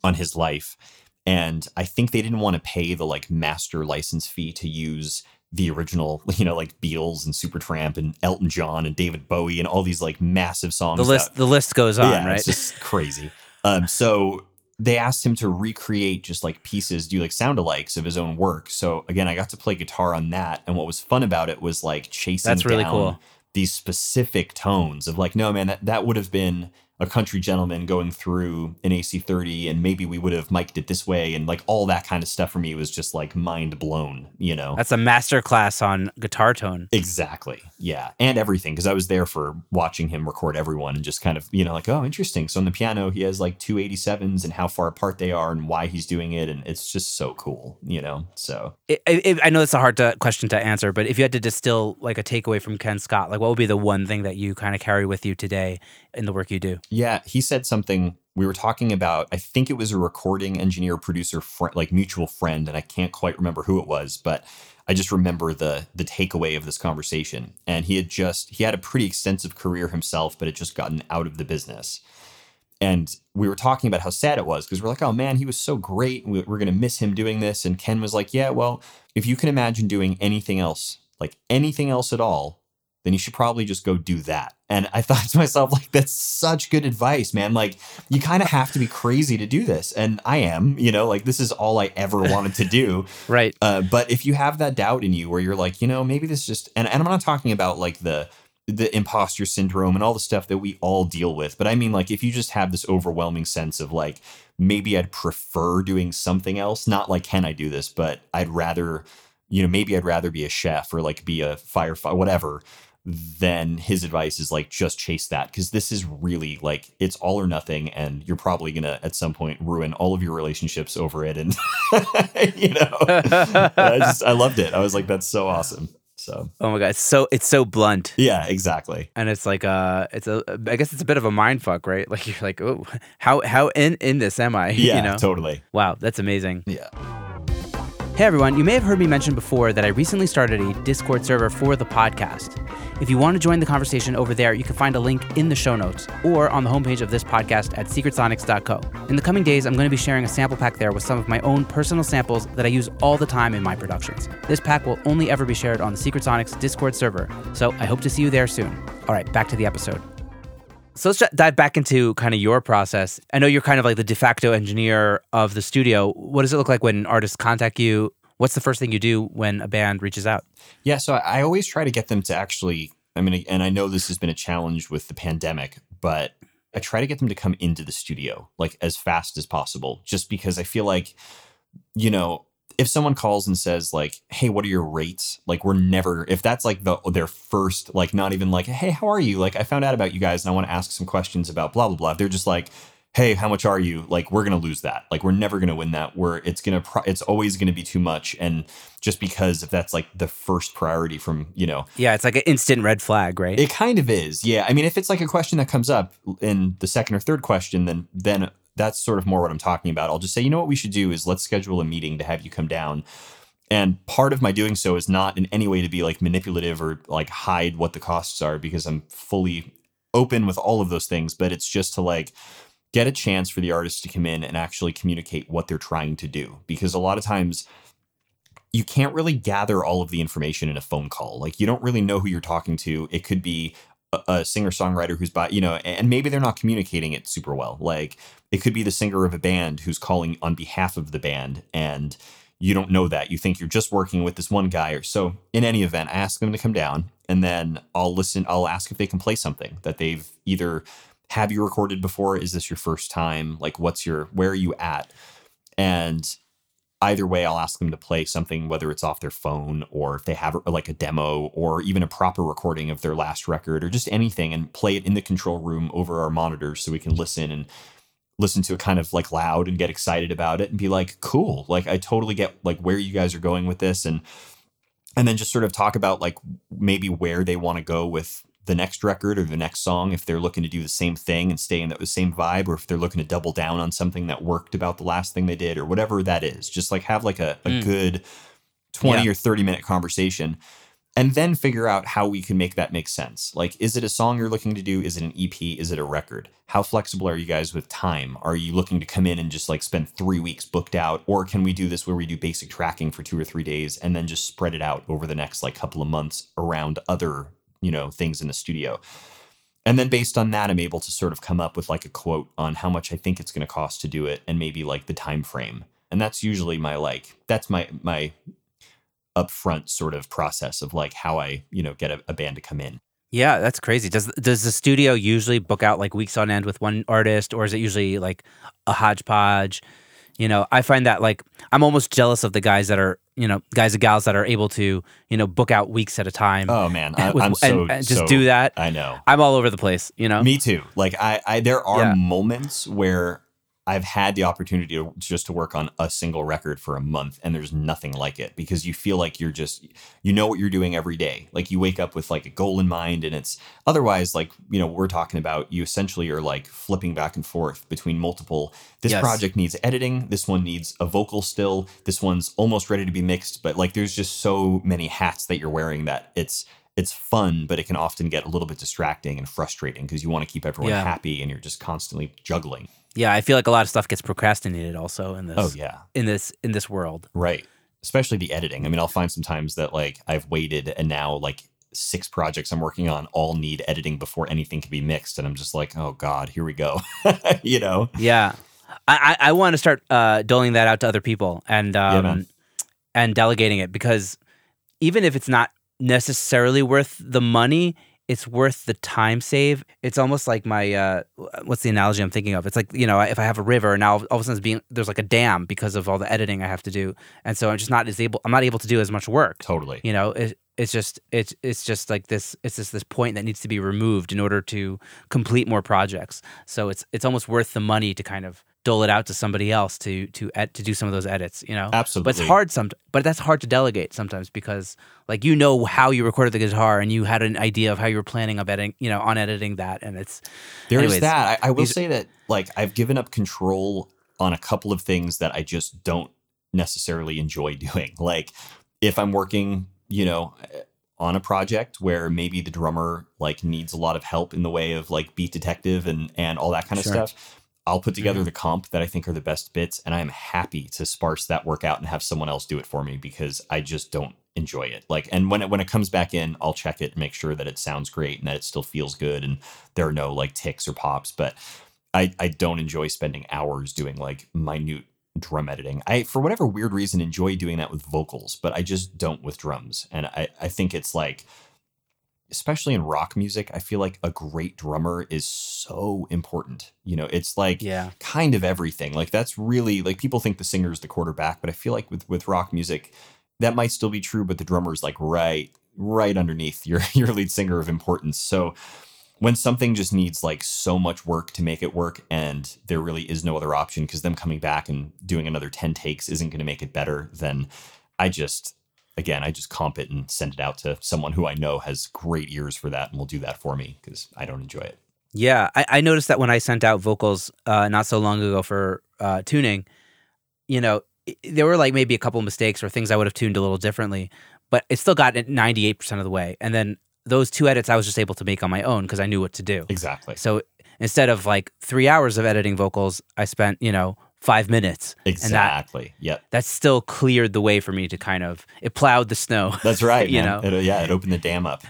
on his life. And I think they didn't want to pay the like master license fee to use the original, you know, like Beatles and Supertramp and Elton John and David Bowie and all these like massive songs. The list the list goes on, yeah, right? It's just crazy. Um, so they asked him to recreate just like pieces, do like sound alikes of his own work. So again, I got to play guitar on that, and what was fun about it was like chasing That's really down cool. these specific tones of like, no man, that that would have been a country gentleman going through an AC30, and maybe we would have mic'd it this way, and like all that kind of stuff for me was just like mind blown, you know. That's a master class on guitar tone. Exactly. Yeah. And everything. Because I was there for watching him record everyone and just kind of, you know, like, oh, interesting. So on the piano, he has like two 87s and how far apart they are and why he's doing it. And it's just so cool, you know? So It, it, I know it's a hard to, question to answer, but if you had to distill like a takeaway from Ken Scott, like what would be the one thing that you kind of carry with you today in the work you do? yeah, he said something. We were talking about, I think it was a recording engineer, producer, like mutual friend. And I can't quite remember who it was, but I just remember the the takeaway of this conversation. And he had just he had a pretty extensive career himself, but had just gotten out of the business. And we were talking about how sad it was because we're like, oh man, he was so great. We- We're going to miss him doing this. And Ken was like, yeah, well, if you can imagine doing anything else, like anything else at all, then you should probably just go do that. And I thought to myself, like, that's such good advice, man. Like, you kind of have to be crazy to do this. And I am, you know, like, this is all I ever wanted to do. Right. Uh, but if you have that doubt in you where you're like, you know, maybe this just, and, and I'm not talking about like the, the imposter syndrome and all the stuff that we all deal with. But I mean, like, if you just have this overwhelming sense of like, maybe I'd prefer doing something else, not like, can I do this, but I'd rather, you know, maybe I'd rather be a chef or like be a firefighter, whatever. Then his advice is like, just chase that because this is really like, it's all or nothing. And you're probably to at some point ruin all of your relationships over it. And, you know, I just, I loved it. I was like, that's so awesome. So, Oh my god, it's so it's so blunt. yeah, exactly. And it's like uh it's a I guess it's a bit of a mind fuck, right? Like you're like, "Oh, how how in in this am I?" Yeah, you know. totally. Wow, that's amazing. Yeah. Hey everyone, you may have heard me mention before that I recently started a Discord server for the podcast. If you want to join the conversation over there, you can find a link in the show notes or on the homepage of this podcast at secretsonics.co. In the coming days, I'm going to be sharing a sample pack there with some of my own personal samples that I use all the time in my productions. This pack will only ever be shared on the Secret Sonics Discord server, so I hope to see you there soon. All right, back to the episode. So let's dive back into kind of your process. I know you're kind of like the de facto engineer of the studio. What does it look like when artists contact you? What's the first thing you do when a band reaches out? Yeah, so I always try to get them to actually. I mean, and I know this has been a challenge with the pandemic, but I try to get them to come into the studio like as fast as possible, just because I feel like, you know, if someone calls and says like, "Hey, what are your rates?" Like, we're never if that's like the their first like, not even like, "Hey, how are you?" Like, I found out about you guys and I want to ask some questions about blah blah blah. They're just like, hey how much are you like we're gonna lose that like we're never gonna win that we're it's gonna pro- it's always gonna be too much and just because if that's like the first priority from you know Yeah, it's like an instant red flag, right? it kind of is yeah i mean if it's like a question that comes up in the second or third question then then that's sort of more what i'm talking about. I'll just say you know what we should do is let's schedule a meeting to have you come down. And part of my doing so is not in any way to be like manipulative or like hide what the costs are because i'm fully open with all of those things but it's just to like get a chance for the artist to come in and actually communicate what they're trying to do. Because a lot of times you can't really gather all of the information in a phone call. Like you don't really know who you're talking to. It could be a, singer songwriter who's by you know and maybe they're not communicating it super well. Like it could be the singer of a band who's calling on behalf of the band and you don't know that. You think you're just working with this one guy or so in any event i ask them to come down and then i'll listen i'll ask if they can play something that they've either have you recorded before? Is this your first time? Like what's your where are you at? And either way i'll ask them to play something whether it's off their phone or if they have like a demo or even a proper recording of their last record or just anything and play it in the control room over our monitors so we can listen and listen to it kind of like loud and get excited about it and be like cool. Like i totally get like where you guys are going with this. And and then just sort of talk about like maybe where they want to go with the next record or the next song if they're looking to do the same thing and stay in that same vibe or if they're looking to double down on something that worked about the last thing they did or whatever that is. Just like have like a, a Mm. good 20 Yeah. or 30 minute conversation and then figure out how we can make that make sense. Like is it a song you're looking to do? Is it an ep is it a record? How flexible are you guys with time? Are you looking to come in and just like spend three weeks booked out or can we do this where we do basic tracking for two or three days and then just spread it out over the next like couple of months around other you know things in the studio and then based on that i'm able to sort of come up with like a quote on how much i think it's going to cost to do it and maybe like the time frame and that's usually my like that's my my upfront sort of process of like how i you know get a, a band to come in Yeah, that's crazy. Does does the studio usually book out like weeks on end with one artist, or is it usually like a hodgepodge? You know, I find that like I'm almost jealous of the guys that are you know guys and gals that are able to you know book out weeks at a time. oh man I, i'm so and, and just so- do that. i know I'm all over the place. You know. Me too. Like I, I there are Yeah. moments where I've had the opportunity to just to work on a single record for a month and there's nothing like it because you feel like you're just you know what you're doing every day. Like you wake up with like a goal in mind and it's otherwise like, you know, we're talking about you essentially are like flipping back and forth between multiple this Yes. project needs editing, this one needs a vocal still, this one's almost ready to be mixed, but like there's just so many hats that you're wearing that it's it's fun, but it can often get a little bit distracting and frustrating because you want to keep everyone Yeah. happy and you're just constantly juggling. Yeah, I feel like a lot of stuff gets procrastinated also in this Oh yeah. in this in this world. Right. Especially the editing. I mean, I'll find sometimes that like I've waited and now like six projects I'm working on all need editing before anything can be mixed. And I'm just like, oh God, here we go. you know? Yeah. I, I, I want to start uh, doling that out to other people and um, man. and delegating it because even if it's not necessarily worth the money, it's worth the time save. It's almost like my uh, what's the analogy I'm thinking of? It's like you know if I have a river now all of a sudden it's being there's like a dam because of all the editing I have to do, and so I'm just not as able I'm not able to do as much work. Totally. You know, it, it's just it's it's just like this it's just this point that needs to be removed in order to complete more projects. So it's it's almost worth the money to kind of dole it out to somebody else to to ed, to do some of those edits. You know, Absolutely. but it's hard some but that's hard to delegate sometimes because like you know how you recorded the guitar and you had an idea of how you were planning of editing you know on editing that and it's There's that. I, I will these- say that like I've given up control on a couple of things that I just don't necessarily enjoy doing. Like if I'm working, you know, eh, on a project where maybe the drummer like needs a lot of help in the way of like beat detective and and all that kind of Sure. stuff. I'll put together Mhm. the comp that I think are the best bits, and I am happy to sparse that work out and have someone else do it for me because I just don't enjoy it. Like, and when it when it comes back in, I'll check it and make sure that it sounds great and that it still feels good and there are no like ticks or pops. But I I don't enjoy spending hours doing like minute drum editing. I for whatever weird reason enjoy doing that with vocals, but I just don't with drums. And I I think it's like especially in rock music, I feel like a great drummer is so important. You know, it's like yeah kind of everything. Like that's really like people think the singer is the quarterback, but I feel like with with rock music, that might still be true, but the drummer is like right right underneath your your lead singer of importance. So when something just needs like so much work to make it work and there really is no other option because them coming back and doing another 10 takes isn't going to make it better then i just again i just comp it and send it out to someone who i know has great ears for that and will do that for me because i don't enjoy it Yeah, I, I noticed that when I sent out vocals uh, not so long ago for uh, tuning, you know, there were like maybe a couple mistakes or things I would have tuned a little differently, but it still got it 98% of the way. And then those two edits I was just able to make on my own because I knew what to do. exactly So instead of like three hours of editing vocals, I spent, you know, five minutes. And that, exactly yep that still cleared the way for me to kind of, it plowed the snow. that's right You man. know? It- yeah it opened the dam up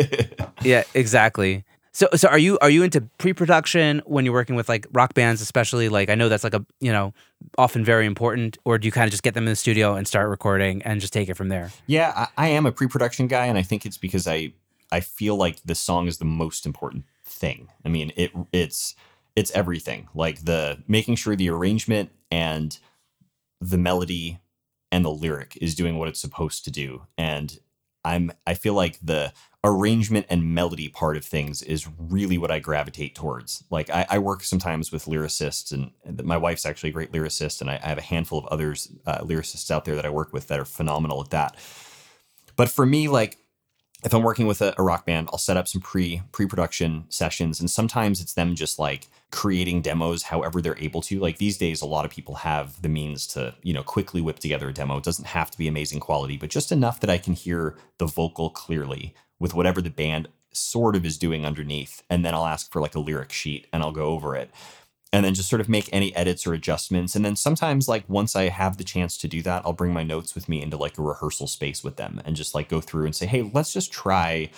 Yeah, exactly. So, so are you are you into pre-production when you're working with like rock bands, especially? Like, I know that's like a you know often very important. Or do you kind of just get them in the studio and start recording and just take it from there? Yeah, I, I am a pre-production guy, and I think it's because I I feel like the song is the most important thing. I mean, it it's it's everything. Like the making sure the arrangement and the melody and the lyric is doing what it's supposed to do. And I'm I feel like the arrangement and melody part of things is really what I gravitate towards. Like I, I work sometimes with lyricists, and, my wife's actually a great lyricist, and I, I have a handful of others uh, lyricists out there that I work with that are phenomenal at that. But for me, like if I'm working with a, a rock band, I'll set up some pre pre production sessions, and sometimes it's them just like creating demos however they're able to. Like these days, a lot of people have the means to you know quickly whip together a demo. It doesn't have to be amazing quality, but just enough that I can hear the vocal clearly with whatever the band sort of is doing underneath, and then I'll ask for like a lyric sheet and I'll go over it and then just sort of make any edits or adjustments. And then sometimes, like, once I have the chance to do that, I'll bring my notes with me into like a rehearsal space with them and just like go through and say, hey, let's just try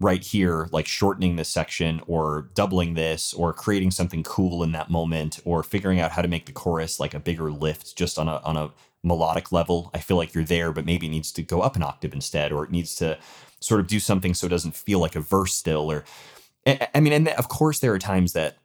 right here, like shortening this section or doubling this or creating something cool in that moment or figuring out how to make the chorus like a bigger lift just on a, on a, melodic level i feel like you're there but maybe it needs to go up an octave instead or it needs to sort of do something so it doesn't feel like a verse still or I mean, and of course, there are times that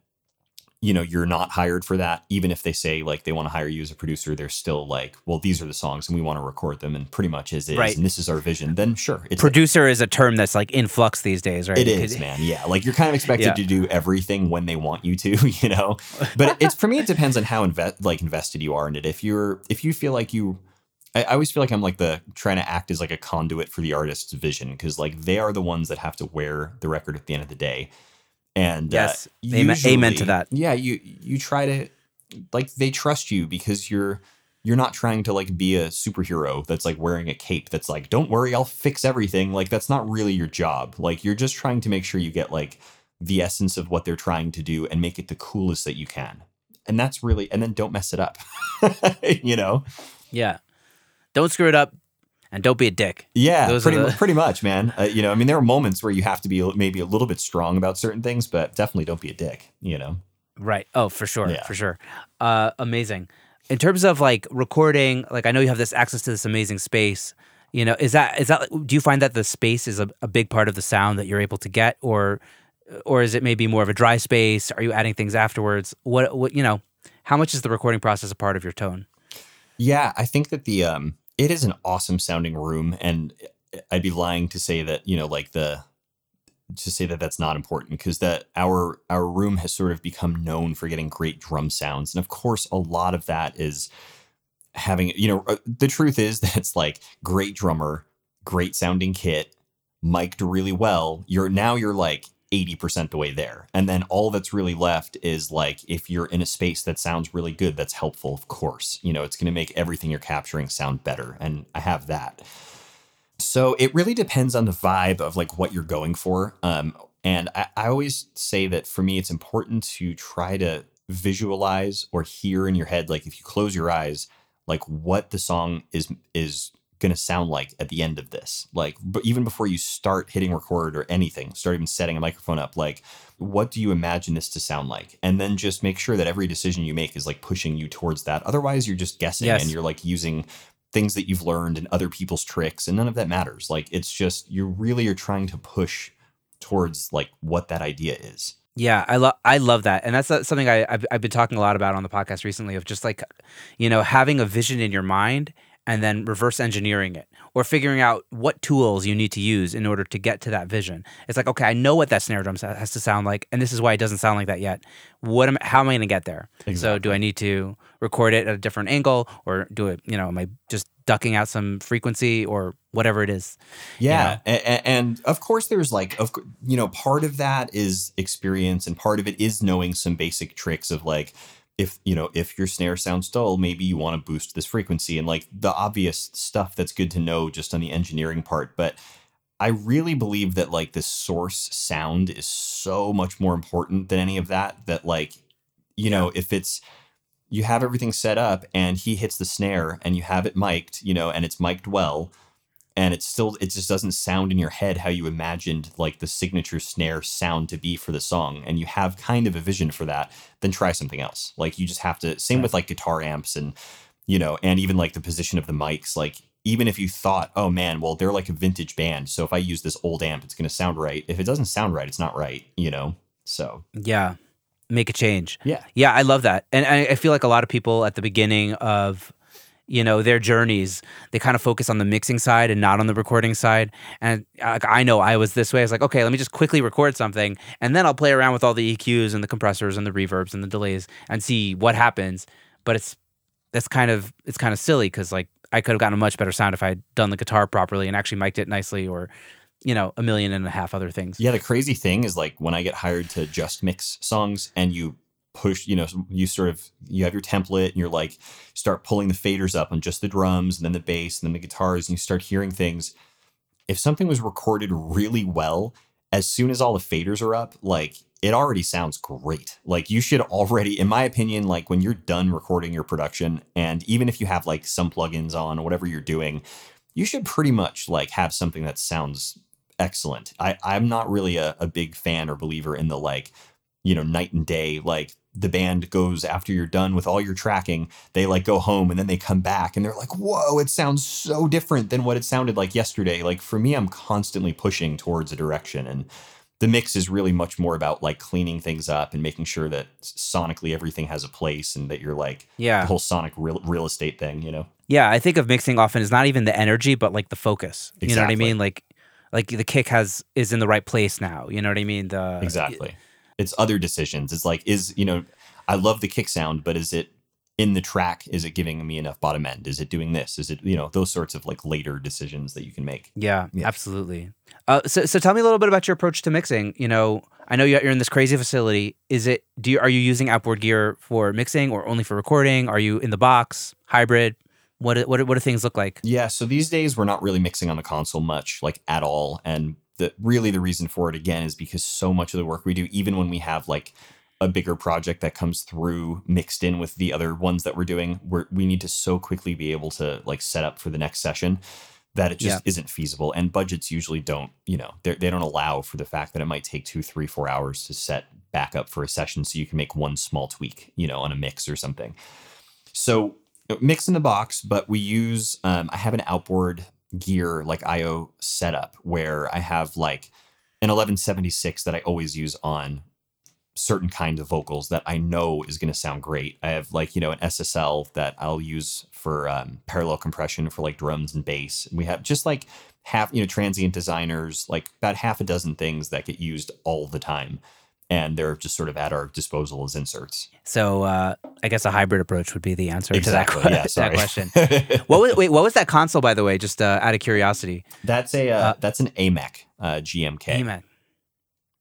you know you're not hired for that even if they say like they want to hire you as a producer they're still like well these are the songs and we want to record them and pretty much as is Right. and this is our vision then sure it's Producer is a term that's like in flux these days, right? it is man yeah like you're kind of expected Yeah. to do everything when they want you to you know but it's for me it depends on how inve- like invested you are in it if you're if you feel like you I, I always feel like I'm like the trying to act as like a conduit for the artist's vision because like they are the ones that have to wear the record at the end of the day. And Yes. uh, Amen- amen to that. Yeah, you you try to like they trust you because you're you're not trying to like be a superhero that's like wearing a cape that's like don't worry I'll fix everything like that's not really your job like you're just trying to make sure you get like the essence of what they're trying to do and make it the coolest that you can and that's really and then don't mess it up you know yeah. Don't screw it up and don't be a dick. Yeah, Those pretty, the- pretty much, man. Uh, you know, I mean, there are moments where you have to be maybe a little bit strong about certain things, but definitely don't be a dick. You know, Right. Oh, for sure. Yeah. For sure. Uh, amazing. In terms of like recording, like I know you have this access to this amazing space. You know, is that is that do you find that the space is a, a big part of the sound that you're able to get, or or is it maybe more of a dry space? Are you adding things afterwards? What what you know? How much is the recording process a part of your tone? yeah, I think that the um, it is an awesome sounding room, and I'd be lying to say that you know, like the to say that that's not important because that our our room has sort of become known for getting great drum sounds, and of course, a lot of that is having you know uh, the truth is that it's like great drummer, great sounding kit, mic'd really well. You're now you're like 80% the way there. And then all that's really left is like if you're in a space that sounds really good, that's helpful, of course. You know, it's going to make everything you're capturing sound better. And I have that. So it really depends on the vibe of like what you're going for. Um, and I, I always say that for me, it's important to try to visualize or hear in your head, like if you close your eyes, like what the song is is going to sound like at the end of this. Like, but even before you start hitting record or anything, start even setting a microphone up, like, what do you imagine this to sound like? And then just make sure that every decision you make is like pushing you towards that. Otherwise, you're just guessing Yes. and you're like using things that you've learned and other people's tricks, and none of that matters. Like, it's just you really are trying to push towards like what that idea is. Yeah, I love I love that, and that's something I I've, I've been talking a lot about on the podcast recently. Of just like, you know, having a vision in your mind and then reverse engineering it, or figuring out what tools you need to use in order to get to that vision. It's like, okay, I know what that snare drum has to sound like, and this is why it doesn't sound like that yet. What am how am I going to get there? So, do I need to record it at a different angle, or do it? You know, am I just ducking out some frequency or whatever it is? Yeah, a- a- and of course, there's like, of you know, part of that is experience, and part of it is knowing some basic tricks of like, if you know, if your snare sounds dull, maybe you want to boost this frequency, and like the obvious stuff that's good to know just on the engineering part. But I really believe that like the source sound is so much more important than any of that. That like, you know, if it's you have everything set up and he hits the snare and you have it mic'd, you know, and it's mic'd well, and it's still it just doesn't sound in your head how you imagined like the signature snare sound to be for the song and you have kind of a vision for that then try something else. Like you just have to same with like guitar amps and you know and even like the position of the mics like even if you thought oh man well they're like a vintage band so if i use this old amp it's going to sound right. If it doesn't sound right it's not right you know? So. Yeah, make a change. yeah. Yeah, I love that, and I, I feel like a lot of people at the beginning of you know their journeys. They kind of focus on the mixing side and not on the recording side. And like, i know i was this way. I was like okay let me just quickly record something and then i'll play around with all the eqs and the compressors and the reverbs and the delays and see what happens. But it's that's kind of it's kind of silly because like i could have gotten a much better sound if i had done the guitar properly and actually mic'd it nicely or you know a million and a half other things. Yeah, the crazy thing is like when I get hired to just mix songs and you push, you know, you sort of you have your template and you're like start pulling the faders up on just the drums and then the bass and then the guitars and you start hearing things. If something was recorded really well, as soon as all the faders are up, like it already sounds great. Like you should already, in my opinion, like when you're done recording your production, and even if you have like some plugins on or whatever you're doing, you should pretty much like have something that sounds excellent. I, I'm not really a, a big fan or believer in the like, you know, night and day, like the band goes after you're done with all your tracking, they like go home and then they come back and they're like, whoa, it sounds so different than what it sounded like yesterday. Like for me, I'm constantly pushing towards a direction. And the mix is really much more about like cleaning things up and making sure that sonically everything has a place and that you're like Yeah. the whole sonic real, real estate thing, you know? Yeah, I think of mixing often as not even the energy, but like the focus. You know what I mean? Like, like the kick has is in the right place now. You know what I mean? The Exactly. It's other decisions. It's like, is, you know, I love the kick sound, but is it in the track? Is it giving me enough bottom end? Is it doing this? Is it, you know, those sorts of like later decisions that you can make? Yeah, Yeah. absolutely. Uh, so, so tell me a little bit about your approach to mixing. You know, I know you're you're in this crazy facility. Is it? Do you are you using outboard gear for mixing or only for recording? Are you in the box, hybrid? What what what do things look like? Yeah. So these days we're not really mixing on the console much, like at all. And the really the reason for it again is because so much of the work we do, even when we have like a bigger project that comes through mixed in with the other ones that we're doing, we're, we need to so quickly be able to like set up for the next session that it just isn't feasible. And budgets usually don't, you know, they don't allow for the fact that it might take two, three, four hours to set back up for a session so you can make one small tweak, you know, on a mix or something. So mix in the box, but we use um, I have an outboard gear like IO setup where I have like an 1176 that I always use on certain kind of vocals that I know is going to sound great. I have like you know an SSL that I'll use for um, parallel compression for like drums and bass. And We have just like half you know transient designers like about half a dozen things that get used all the time. And they're just sort of at our disposal as inserts. So uh, I guess a hybrid approach would be the answer Exactly. to that, Yeah. that question. What was, wait, what was that console by the way? Just uh, out of curiosity. That's a uh, Uh, that's an AMEK uh, GMK. Amen.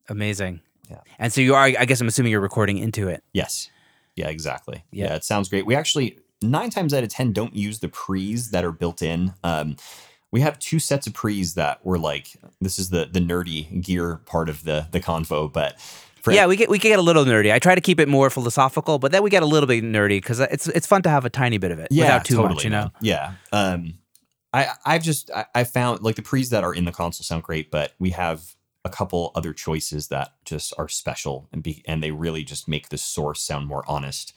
Amazing. Yeah. And so you are. I guess I'm assuming you're recording into it. Yes. Yeah, exactly. Yeah. Yeah. it sounds great. We actually nine times out of ten don't use the pre's that are built in. Um, we have two sets of pre's that were like this is the the nerdy gear part of the the convo, but yeah, we get we get a little nerdy. I try to keep it more philosophical, but then we get a little bit nerdy because it's it's fun to have a tiny bit of it yeah, without too totally, much. You know. Yeah. Um, I I've just I, I found like the pre's that are in the console sound great, but we have a couple other choices that just are special and be and they really just make the source sound more honest.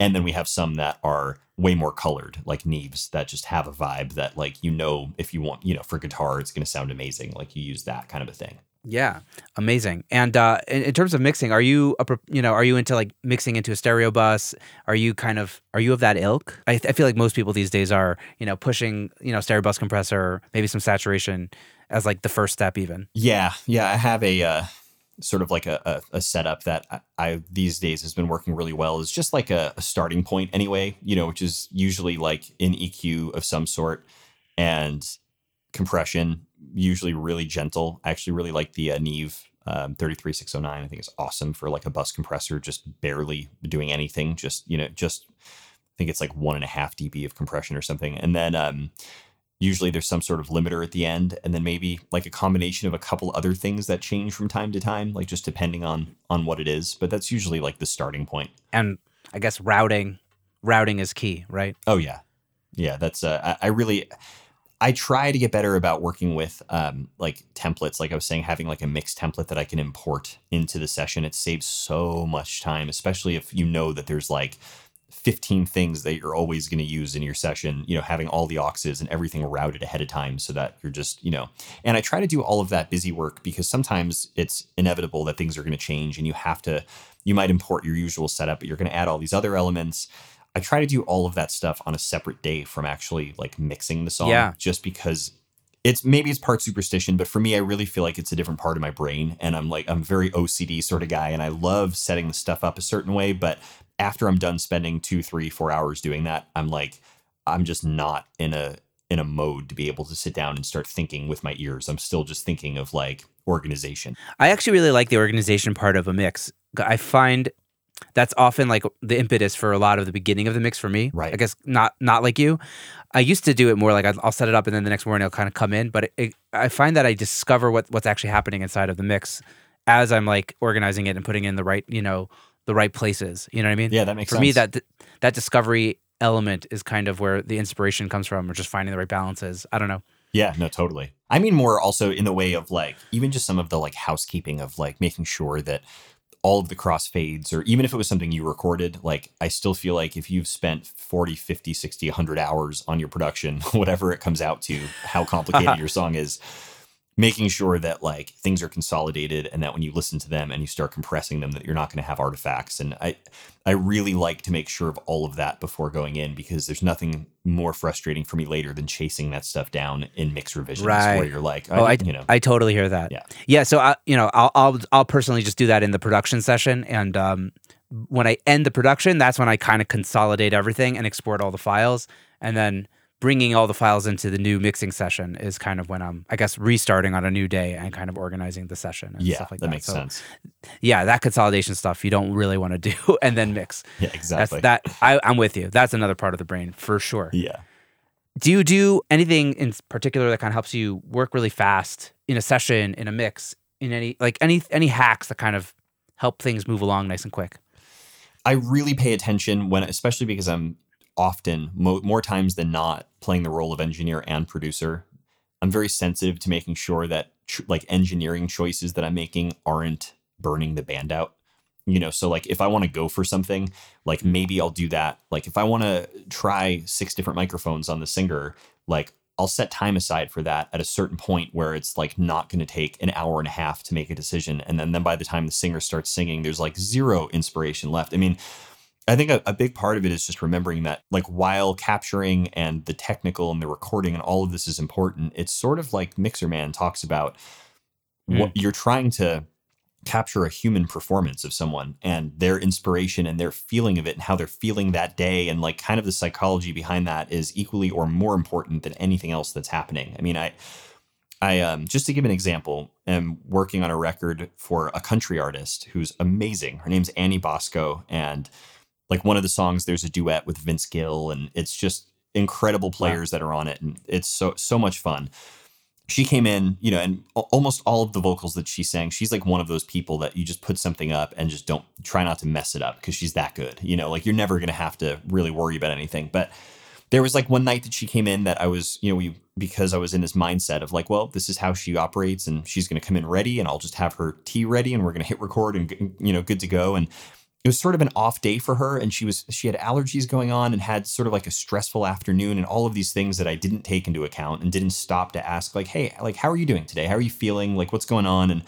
And then we have some that are way more colored, like Neves, that just have a vibe that like you know if you want, you know, for guitar it's gonna sound amazing. Like you use that kind of a thing. Yeah, amazing. And uh, in, in terms of mixing, are you a, you know are you into like mixing into a stereo bus? Are you kind of are you of that ilk? I, I feel like most people these days are you know pushing you know stereo bus compressor, maybe some saturation as like the first step even. Yeah, yeah. I have a uh, sort of like a, a, a setup that I, I these days has been working really well. It's just like a, a starting point anyway, you know, which is usually like an EQ of some sort and compression, usually really gentle. I actually really like the uh, Neve um, 33609. I think it's awesome for like a bus compressor, just barely doing anything. Just you know, just I think it's like one and a half dB of compression or something, and then. um usually there's some sort of limiter at the end and then maybe like a combination of a couple other things that change from time to time like just depending on on what it is but that's usually like the starting point. And I guess routing routing is key, right? oh yeah yeah that's uh i, I really i try to get better about working with um like templates like i was saying having like a mixed template that i can import into the session it saves so much time especially if you know that there's like 15 things that you're always going to use in your session, you know, having all the auxes and everything routed ahead of time so that you're just, you know, and I try to do all of that busy work because sometimes it's inevitable that things are going to change and you have to, you might import your usual setup, but you're going to add all these other elements. I try to do all of that stuff on a separate day from actually like mixing the song Yeah. just because it's maybe it's part superstition, but for me, I really feel like it's a different part of my brain. And I'm like, I'm very OCD sort of guy and I love setting the stuff up a certain way. But after I'm done spending two, three, four hours doing that, I'm like, I'm just not in a in a mode to be able to sit down and start thinking with my ears. I'm still just thinking of like organization. I actually really like the organization part of a mix. I find that's often like the impetus for a lot of the beginning of the mix for me. Right. I guess not not like you. I used to do it more like I'll set it up and then the next morning I'll kind of come in. But it, it, I find that I discover what what's actually happening inside of the mix as I'm like organizing it and putting in the right you know the right places. You know what I mean? Yeah, that makes sense. for sense. me that that discovery element is kind of where the inspiration comes from, or just finding the right balances. I don't know. Yeah, no, totally. I mean more also in the way of like even just some of the like housekeeping of like making sure that all of the crossfades or even if it was something you recorded, like I still feel like if you've spent 40, 50, 60, 100 hours on your production, whatever it comes out to, how complicated your song is, making sure that like things are consolidated and that when you listen to them and you start compressing them that you're not going to have artifacts and i i really like to make sure of all of that before going in because there's nothing more frustrating for me later than chasing that stuff down in mix revisions Right. where you're like Oh, I, I, you know I totally hear that. Yeah. yeah. So I, you know, I'll, I'll, I'll personally just do that in the production session, and um, when I end the production, that's when I kind of consolidate everything and export all the files, and then bringing all the files into the new mixing session is kind of when I'm, I guess, restarting on a new day and kind of organizing the session and yeah stuff like that that. makes So, sense Yeah, that consolidation stuff you don't really want to do, and then mix. yeah That's exactly that. I, I'm with you. That's another part of the brain for sure. yeah Do you do anything in particular that kind of helps you work really fast in a session, in a mix, in any like any any hacks that kind of help things move along nice and quick? I really pay attention when, especially because I'm often, mo- more times than not, playing the role of engineer and producer. I'm very sensitive to making sure that tr- like engineering choices that I'm making aren't burning the band out. You know, so like if I want to go for something, like maybe I'll do that. Like if I want to try six different microphones on the singer, like I'll set time aside for that at a certain point where it's like not going to take an hour and a half to make a decision. And then, then by the time the singer starts singing, there's like zero inspiration left. I mean, I think a, a big part of it is just remembering that, like, while capturing and the technical and the recording and all of this is important, it's sort of like Mixerman talks about what you're trying to capture a human performance of someone and their inspiration and their feeling of it and how they're feeling that day and like kind of the psychology behind that is equally or more important than anything else that's happening. I mean, I I um just to give an example, am working on a record for a country artist who's amazing. Her name's Annie Bosco and like one of the songs there's a duet with Vince Gill and it's just incredible players that are on it and it's so so much fun she came in, you know, and almost all of the vocals that she sang, she's like one of those people that you just put something up and just don't try not to mess it up because she's that good. You know, like you're never going to have to really worry about anything. But there was like one night that she came in that I was, you know, we, because I was in this mindset of like, well, this is how she operates and she's going to come in ready and I'll just have her tea ready and we're going to hit record and, you know, good to go. And it was sort of an off day for her and she was she had allergies going on and had sort of like a stressful afternoon and all of these things that I didn't take into account and didn't stop to ask like hey like how are you doing today? How are you feeling? Like what's going on? And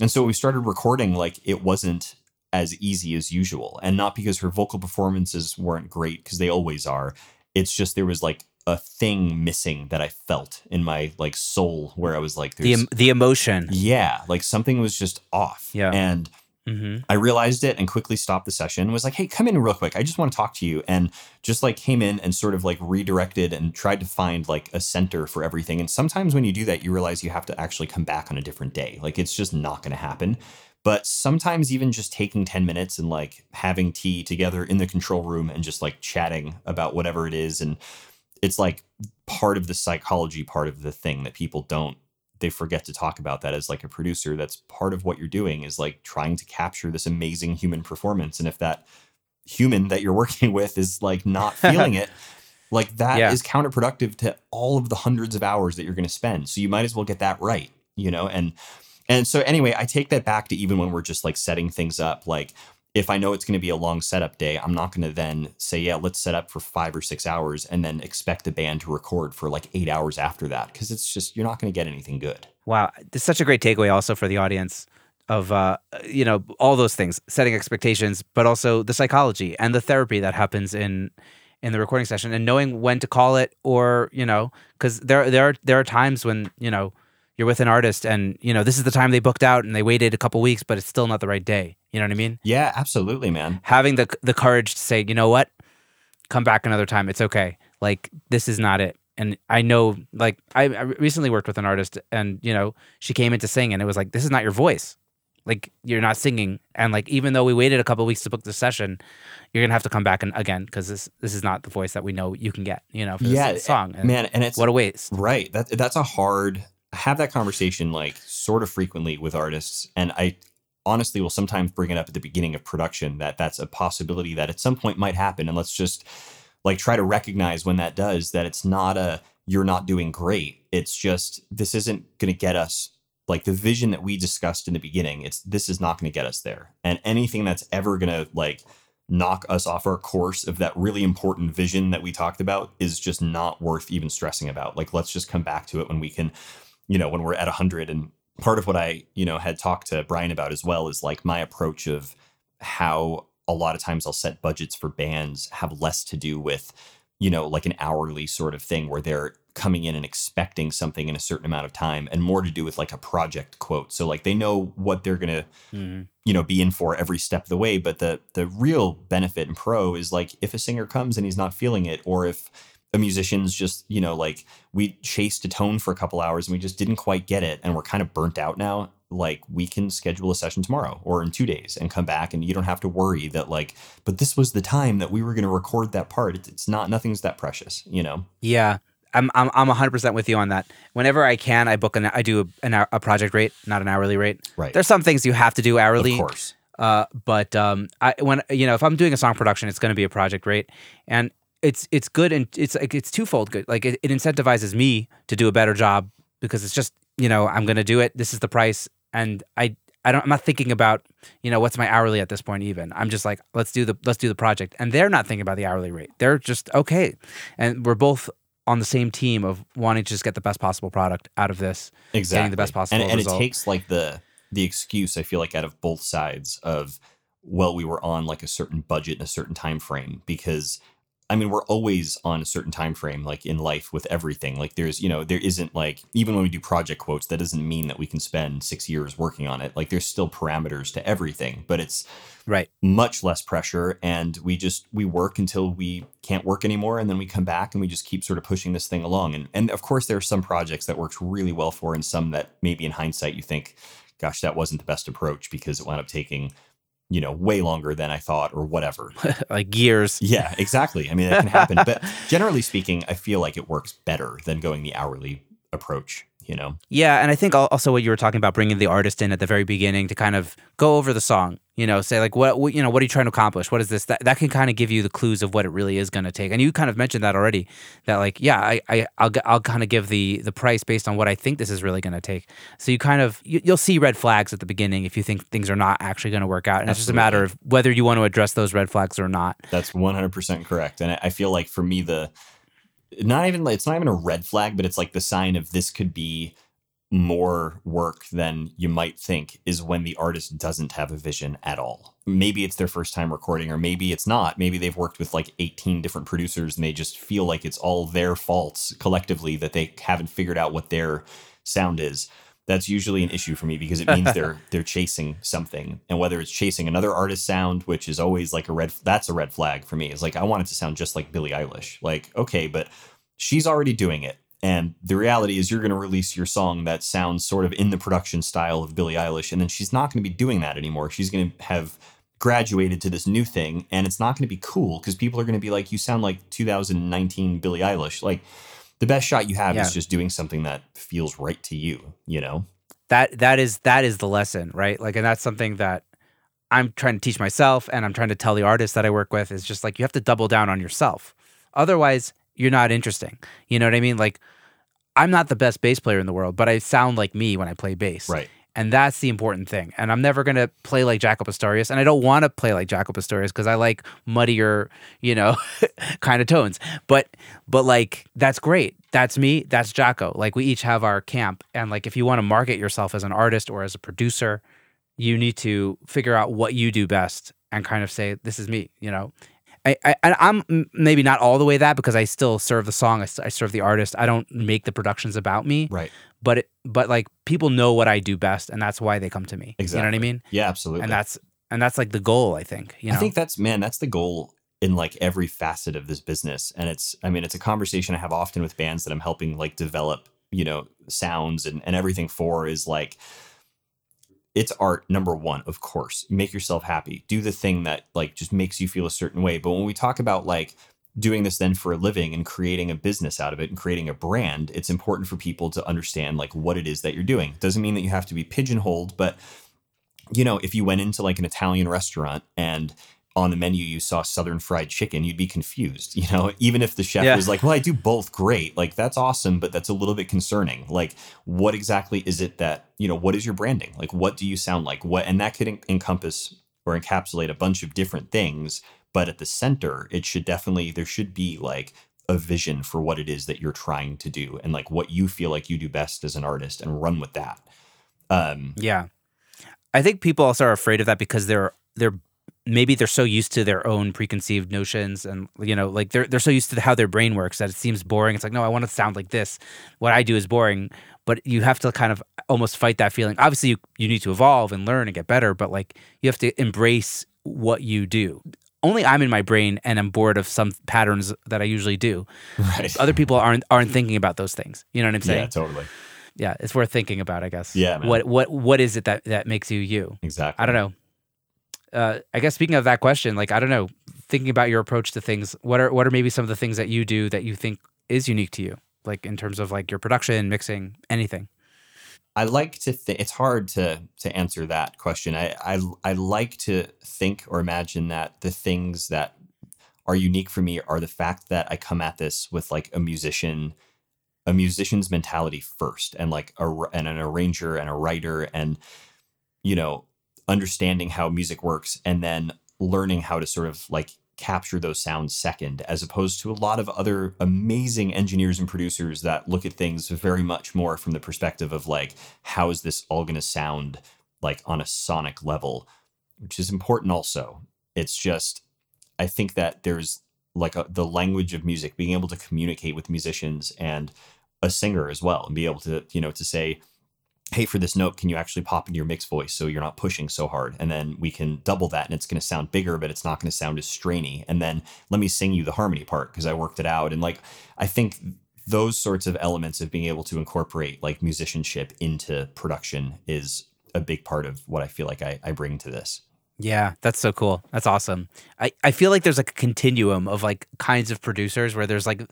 and so we started recording like it wasn't as easy as usual. And not because her vocal performances weren't great because they always are. It's just there was like a thing missing that I felt in my like soul where I was like The the emotion. yeah like something was just off. Yeah. and hmm I realized it and quickly stopped the session. Was like, "Hey, come in real quick. I just want to talk to you." And just like came in and sort of like redirected and tried to find like a center for everything. And sometimes when you do that, you realize you have to actually come back on a different day. Like it's just not going to happen. But sometimes even just taking 10 minutes and like having tea together in the control room and just like chatting about whatever it is and it's like part of the psychology part of the thing that people don't they forget to talk about that as like a producer that's part of what you're doing is like trying to capture this amazing human performance and if that human that you're working with is like not feeling it like that is Yeah. counterproductive to all of the hundreds of hours that you're going to spend so you might as well get that right you know and and so anyway i take that back to even when we're just like setting things up like if I know it's going to be a long setup day, I'm not going to then say, yeah, let's set up for five or six hours and then expect the band to record for like eight hours after that. Cause it's just, you're not going to get anything good. Wow, this is such a great takeaway also for the audience of uh, you know all those things, setting expectations, but also the psychology and the therapy that happens in in the recording session, and knowing when to call it, or you know, because there there are there are times when you know you're with an artist and you know this is the time they booked out and they waited a couple weeks, but it's still not the right day. You know what I mean? Yeah, absolutely, man. Having the the courage to say, you know what, come back another time. It's okay. Like this is not it. And I know, like I, I recently worked with an artist, and you know, she came in to sing, and it was like, this is not your voice. Like you're not singing, and like even though we waited a couple weeks to book the session, you're gonna have to come back and again because this this is not the voice that we know you can get. You know, for this Yeah, song. And Man, and it's what a waste. Right. That that's a hard have that conversation like sort of frequently with artists and I honestly will sometimes bring it up at the beginning of production that that's a possibility that at some point might happen and let's just like try to recognize when that does that it's not a you're not doing great. It's just this isn't going to get us like the vision that we discussed in the beginning. It's this is not going to get us there. And anything that's ever going to like knock us off our course of that really important vision that we talked about is just not worth even stressing about. Like, let's just come back to it when we can you know, when we're at 100 and part of what I, you know, had talked to Brian about as well is like my approach of how a lot of times I'll set budgets for bands have less to do with, you know, like an hourly sort of thing where they're coming in and expecting something in a certain amount of time and more to do with like a project quote. So like they know what they're going to Mm-hmm. you know be in for every step of the way but the the real benefit and pro is like if a singer comes and he's not feeling it or if musician's just you know like we chased a tone for a couple hours and we just didn't quite get it and we're kind of burnt out now. Like we can schedule a session tomorrow or in two days and come back and you don't have to worry that like but this was the time that we were going to record that part. It's, it's not nothing's that precious you know? Yeah, I'm I'm I'm 100 percent with you on that. Whenever I can, I book an I do a, an, hour- a project rate, not an hourly rate. right. There's some things you have to do hourly. of course. Uh, but um, I when you know if I'm doing a song production, it's going to be a project rate, and it's it's good and it's like it's twofold good. Like it, it incentivizes me to do a better job because it's just you know I'm going to do it. This is the price, and I I don't I'm not thinking about you know what's my hourly at this point. Even I'm just like let's do the let's do the project, and they're not thinking about the hourly rate. They're just okay, and we're both on the same team of wanting to just get the best possible product out of this. exactly the best possible and, and it takes like the the excuse i feel like out of both sides of well we were on like a certain budget and a certain time frame because i mean we're always on a certain time frame like in life with everything. Like there's you know there isn't like even when we do project quotes that doesn't mean that we can spend six years working on it. Like there's still parameters to everything but it's Right. much less pressure and we just we work until we can't work anymore and then we come back and we just keep sort of pushing this thing along. And and of course there are some projects that works really well for and some that maybe in hindsight you think gosh that wasn't the best approach because it wound up taking you know way longer than i thought or whatever. Like years. yeah exactly. I mean that can happen. But generally speaking i feel like it works better than going the hourly approach you know Yeah, and I think also what you were talking about bringing the artist in at the very beginning to kind of go over the song, you know, say like what, what you know, what are you trying to accomplish? What is this? That that can kind of give you the clues of what it really is going to take. And you kind of mentioned that already. That like, yeah, I, I I'll I'll kind of give the the price based on what I think this is really going to take. So you kind of you, you'll see red flags at the beginning if you think things are not actually going to work out, and it's just a matter of whether you want to address those red flags or not. That's 100% correct. And I- I feel like for me, the not even like it's not even a red flag, but it's like the sign of this could be more work than you might think is when the artist doesn't have a vision at all. Maybe it's their first time recording, or maybe it's not. Maybe they've worked with like 18 different producers and they just feel like it's all their faults collectively that they haven't figured out what their sound is. That's usually an issue for me because it means they're they're chasing something, and whether it's chasing another artist's sound, which is always like a red that's a red flag for me. Is like I want it to sound just like Billie Eilish. Like okay, but she's already doing it. And the reality is, you're going to release your song that sounds sort of in the production style of Billie Eilish, and then she's not going to be doing that anymore. She's going to have graduated to this new thing, and it's not going to be cool because people are going to be like, "You sound like 2019 Billie Eilish." Like the best shot you have Yeah. is just doing something that feels right to you. You know? that that is that is the lesson right like and that's something that i'm trying to teach myself and i'm trying to tell the artists that i work with is just like you have to double down on yourself otherwise you're not interesting you know what i mean like i'm not the best bass player in the world but i sound like me when i play bass Right. And that's the important thing. And i'm never going to play like jaco pastorius and i don't want to play like jaco pastorius because i like muddier you know kind of tones. But but like that's great. That's me. That's jaco like we each have our camp. And like if you want to market yourself as an artist or as a producer you need to figure out what you do best and kind of say this is me you know? I, I, I'm maybe not all the way that because I still serve the song, I serve the artist. I don't make the productions about me, Right. But it, but like people know what I do best, and that's why they come to me. Exactly. You know what I mean? Yeah, absolutely. And that's and that's like the goal. I think. You know. I think that's man, that's the goal in like every facet of this business. And it's I mean, it's a conversation I have often with bands that I'm helping like develop, you know, sounds and, and everything for is like it's art number one, of course. Make yourself happy. Do the thing that like just makes you feel a certain way. But when we talk about like doing this then for a living and creating a business out of it and creating a brand, it's important for people to understand like what it is that you're doing. Doesn't mean that you have to be pigeonholed, but you know, if you went into like an Italian restaurant and on the menu you saw southern fried chicken, you'd be confused. You know, even if the chef Yeah. was like, "Well, I do both great." Like that's awesome, but that's a little bit concerning. Like what exactly is it that, you know, what is your branding? Like what do you sound like? What and that could en- encompass or encapsulate a bunch of different things, but at the center, it should definitely there should be like a vision for what it is that you're trying to do and like what you feel like you do best as an artist and run with that. Um, yeah. I think people also are afraid of that because they're they're maybe they're so used to their own preconceived notions and you know like they're they're so used to how their brain works that it seems boring. It's like no, I want to sound like this. What I do is boring, but you have to kind of almost fight that feeling. Obviously, you you need to evolve and learn and get better, but like you have to embrace what you do. Only I'm in my brain and I'm bored of some patterns that I usually do. right. Other people aren't aren't thinking about those things. You know what I'm saying? yeah, totally. yeah, it's worth thinking about, I guess. Yeah, man. What what what is it that that makes you you? Exactly. I don't know. Uh, I guess speaking of that question, like I don't know, thinking about your approach to things, what are what are maybe some of the things that you do that you think is unique to you, like in terms of like your production, mixing, anything? I like to think it's hard to to answer that question. I, I I like to think or imagine that the things that are unique for me are the fact that I come at this with like a musician a musician's mentality first and like a and an arranger and a writer and you know understanding how music works and then learning how to sort of like capture those sounds second as opposed to a lot of other amazing engineers and producers that look at things very much more from the perspective of like how is this all going to sound like on a sonic level which is important also. It's just i think that there's like a, the language of music being able to communicate with musicians and a singer as well and be able to you know to say hey for this note can you actually pop into your mix voice so you're not pushing so hard and then we can double that and it's going to sound bigger but it's not going to sound as strainy and then let me sing you the harmony part because i worked it out and like i think those sorts of elements of being able to incorporate like musicianship into production is a big part of what i feel like i, I bring to this Yeah, that's so cool. That's awesome. I, I feel like there's like a continuum of like kinds of producers where there's like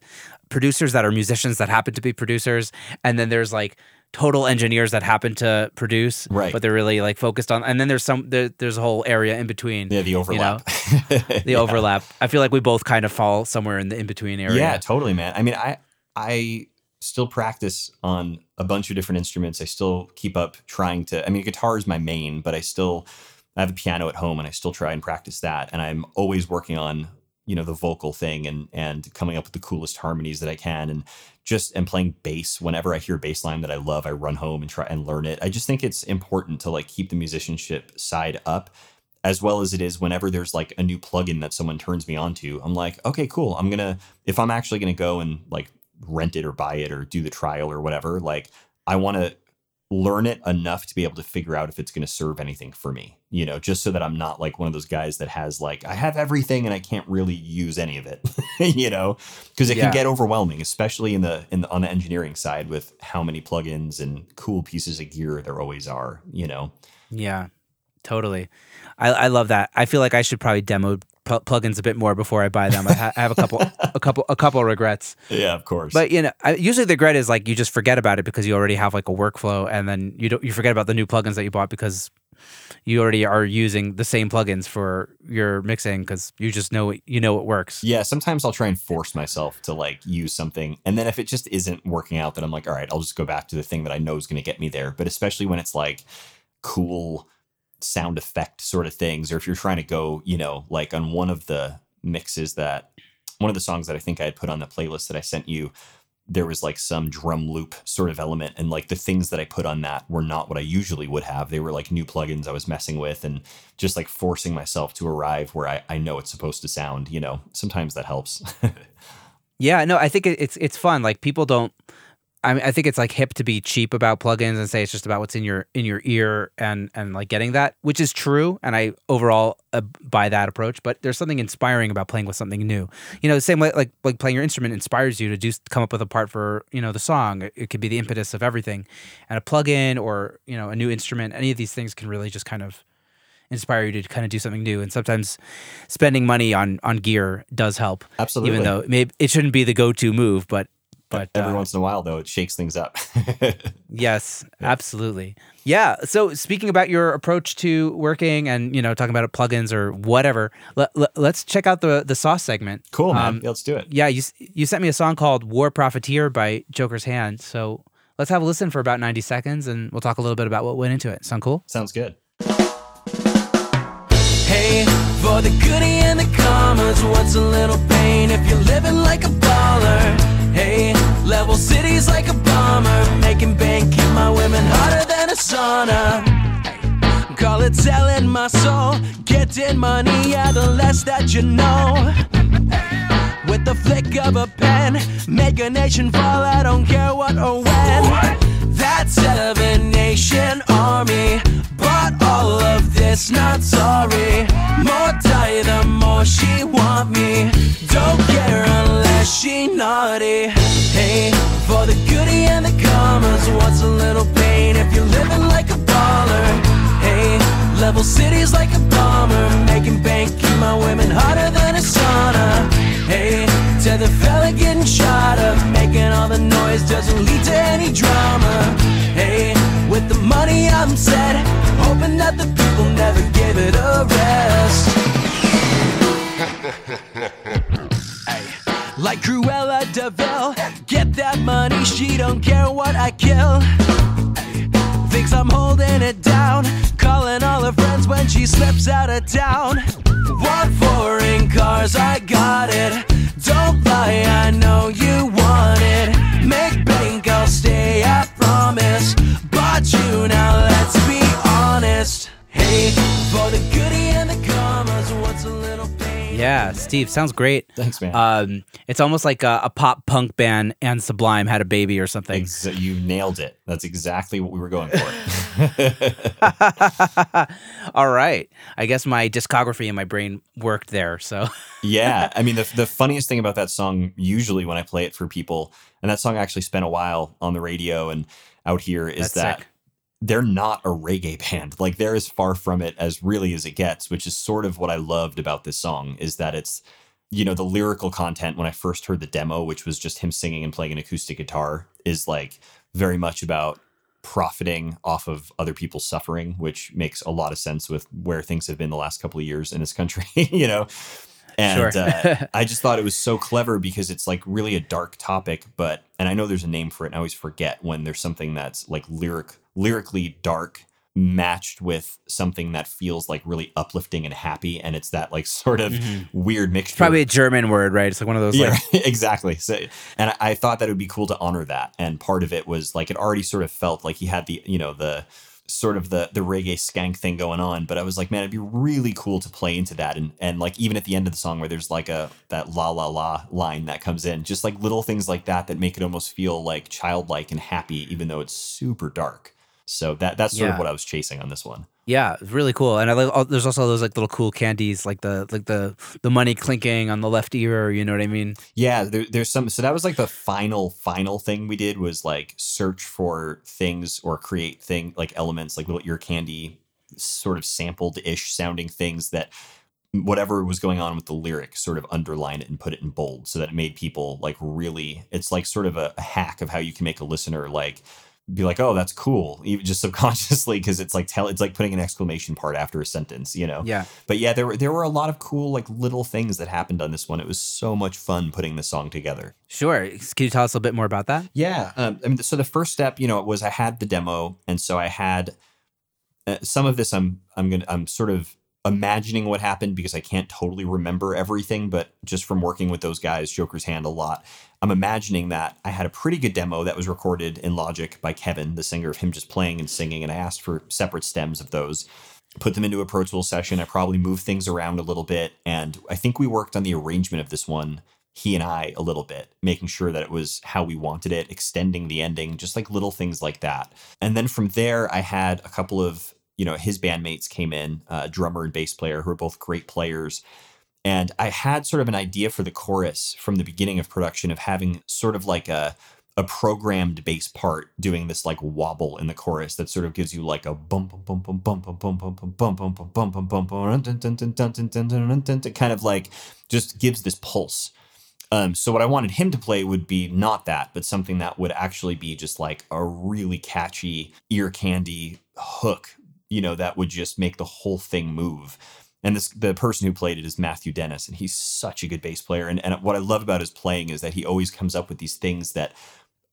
producers that are musicians that happen to be producers, and then there's like total engineers that happen to produce, Right. But they're really like focused on, and then there's some there, there's a whole area in between. yeah the overlap The overlap. I feel like we both kind of fall somewhere in the in between area. Yeah, totally, man. I mean, I I still practice on a bunch of different instruments. I still keep up trying to. I mean, guitar is my main, but I still I have a piano at home, and I still try and practice that. And I'm always working on you know the vocal thing and and coming up with the coolest harmonies that I can, and just and playing bass. Whenever I hear bass line that I love, I run home and try and learn it. I just think it's important to like keep the musicianship side up as well as it is whenever there's like a new plugin that someone turns me on to, I'm like, okay, cool. I'm gonna if I'm actually gonna go and like rent it or buy it or do the trial or whatever, like I want to learn it enough to be able to figure out if it's going to serve anything for me, you know, just so that I'm not like one of those guys that has like I have everything and I can't really use any of it, you know, because it Yeah. can get overwhelming, especially in the in the on the engineering side with how many plugins and cool pieces of gear there always are, you know. Yeah, totally. I, I love that. I feel like I should probably demo pl- plugins a bit more before I buy them. I, ha- I have a couple, a couple, a couple regrets. Yeah, of course. But you know, I, usually the regret is like you just forget about it because you already have like a workflow, and then you don't you forget about the new plugins that you bought because you already are using the same plugins for your mixing because you just know it, you know it works. Yeah, sometimes I'll try and force myself to like use something. And then if it just isn't working out, then I'm like, all right, I'll just go back to the thing that I know is going to get me there. But especially when it's like cool sound effect sort of things, or if you're trying to go, you know, like on one of the mixes that one of the songs that I think I had put on the playlist that I sent you, there was like some drum loop sort of element. And like the things that I put on that were not what I usually would have. They were like new plugins I was messing with and just like forcing myself to arrive where I, I know it's supposed to sound, you know, sometimes that helps. Yeah, no, I think it's it's fun. Like people don't. I mean, I think it's like hip to be cheap about plugins and say it's just about what's in your in your ear and and like getting that, which is true. And I overall uh, buy that approach. But there's something inspiring about playing with something new. You know, the same way like like playing your instrument inspires you to do come up with a part for you know the song. It, it could be the impetus of everything, and a plugin or you know a new instrument. Any of these things can really just kind of inspire you to kind of do something new. And sometimes spending money on on gear does help. Absolutely. Even though maybe it shouldn't be the go to move, but but Every uh, once in a while, though, it shakes things up. yes, absolutely. Yeah. So speaking about your approach to working and you know talking about plugins or whatever, let, let, us check out the the sauce segment. cool, man. Um, Yeah, let's do it. Yeah, you you sent me a song called "War Profiteer" by Joker's Hand. So let's have a listen for about ninety seconds, and we'll talk a little bit about what went into it. Sound cool? Sounds good. Hey, for the goodie and the commas, what's a little pain if you're living like a baller? Level cities like a bomber, making bank, in my women harder than a sauna call it selling my soul. Getting money, yeah, the less that you know. With the flick of a pen, make a nation fall, I don't care what or when. That seven nation army bought all of this, not sorry. More the more she want me. Don't care unless she naughty. Hey, for the goodie and the commas, what's a little pain if you're living like a baller? Hey, level cities like a bomber, making bank, keep my women hotter than a sauna. Hey, to the fella getting shot up, making all the noise doesn't lead to any drama. Hey, with the money I'm set, hoping that the people never give it a rest. Like Cruella de Vil, get that money, she don't care what I kill. Thinks I'm holding it down, calling all her friends when she slips out of town. Want foreign cars, I got it. Don't lie, I know you want it. Make bank, I'll stay, I promise. Bought you, now let's be honest. Hey, for the goodie and the commas, what's a little pain? Yeah, Steve, sounds great. Thanks, man. Um, it's almost like a, a pop punk band and Sublime had a baby or something. Ex- you nailed it. That's exactly what we were going for. All right. I guess my discography in my brain worked there. So yeah. I mean, the, the funniest thing about that song, usually when I play it for people, and that song actually spent a while on the radio and out here, is That's that sick. They're not a reggae band. Like they're as far from it as really as it gets, which is sort of what I loved about this song is that it's, you know, the lyrical content when I first heard the demo, which was just him singing and playing an acoustic guitar, is like very much about profiting off of other people's suffering, which makes a lot of sense with where things have been the last couple of years in this country, you know. And Sure. uh, I just thought it was so clever because it's like really a dark topic, but and I know there's a name for it. And I always forget when there's something that's like lyric, lyrically dark, matched with something that feels like really uplifting and happy, and it's that like sort of mm-hmm. weird mixture. probably a German word, right? It's like one of those Yeah, like exactly. So, and I, I thought that it would be cool to honor that. And part of it was like it already sort of felt like he had the, you know, the sort of the the reggae skank thing going on. But I was like, man, it'd be really cool to play into that. And and like even at the end of the song where there's like a that la la la line that comes in, just like little things like that that make it almost feel like childlike and happy, even though it's super dark. So that that's sort Yeah. of what I was chasing on this one. Yeah, it's really cool. And I like. oh, There's also those like little cool candies, like the like the the money clinking on the left ear. You know what I mean? Yeah, there, there's some. So that was like the final, final thing we did was like search for things or create thing like elements, like little ear candy, sort of sampled ish sounding things that whatever was going on with the lyric sort of underline it and put it in bold so that it made people like really it's like sort of a, a hack of how you can make a listener like be like oh that's cool even just subconsciously because it's like tell it's like putting an exclamation part after a sentence you know Yeah. but yeah, there were there were a lot of cool like little things that happened on this one. It was so much fun putting the song together. Sure. Can you tell us a bit more about that? Yeah, um, I mean, so the first step, you know, was I had the demo, and so I had uh, some of this. I'm I'm gonna I'm sort of imagining what happened because I can't totally remember everything, but just from working with those guys, Joker's Hand a lot, I'm imagining that I had a pretty good demo that was recorded in Logic by Kevin, the singer, of him just playing and singing, and I asked for separate stems of those. Put them into a Pro Tools session. I probably moved things around a little bit, and I think we worked on the arrangement of this one he and I a little bit, making sure that it was how we wanted it, extending the ending, just like little things like that. And then from there, I had a couple of, you know, his bandmates came in, uh, drummer and bass player, who are both great players. And I had sort of an idea for the chorus from the beginning of production of having sort of like a a programmed bass part doing this like wobble in the chorus that sort of gives you like a bum bum bum bum bum bum bum bum bum bum bum bum bum bum bum bum kind of like just gives this pulse. Um, so what I wanted him to play would be not that, but something that would actually be just like a really catchy ear candy hook, you know, that would just make the whole thing move. And this the person who played it is Matthew Dennis, and he's such a good bass player. And and what I love about his playing is that he always comes up with these things that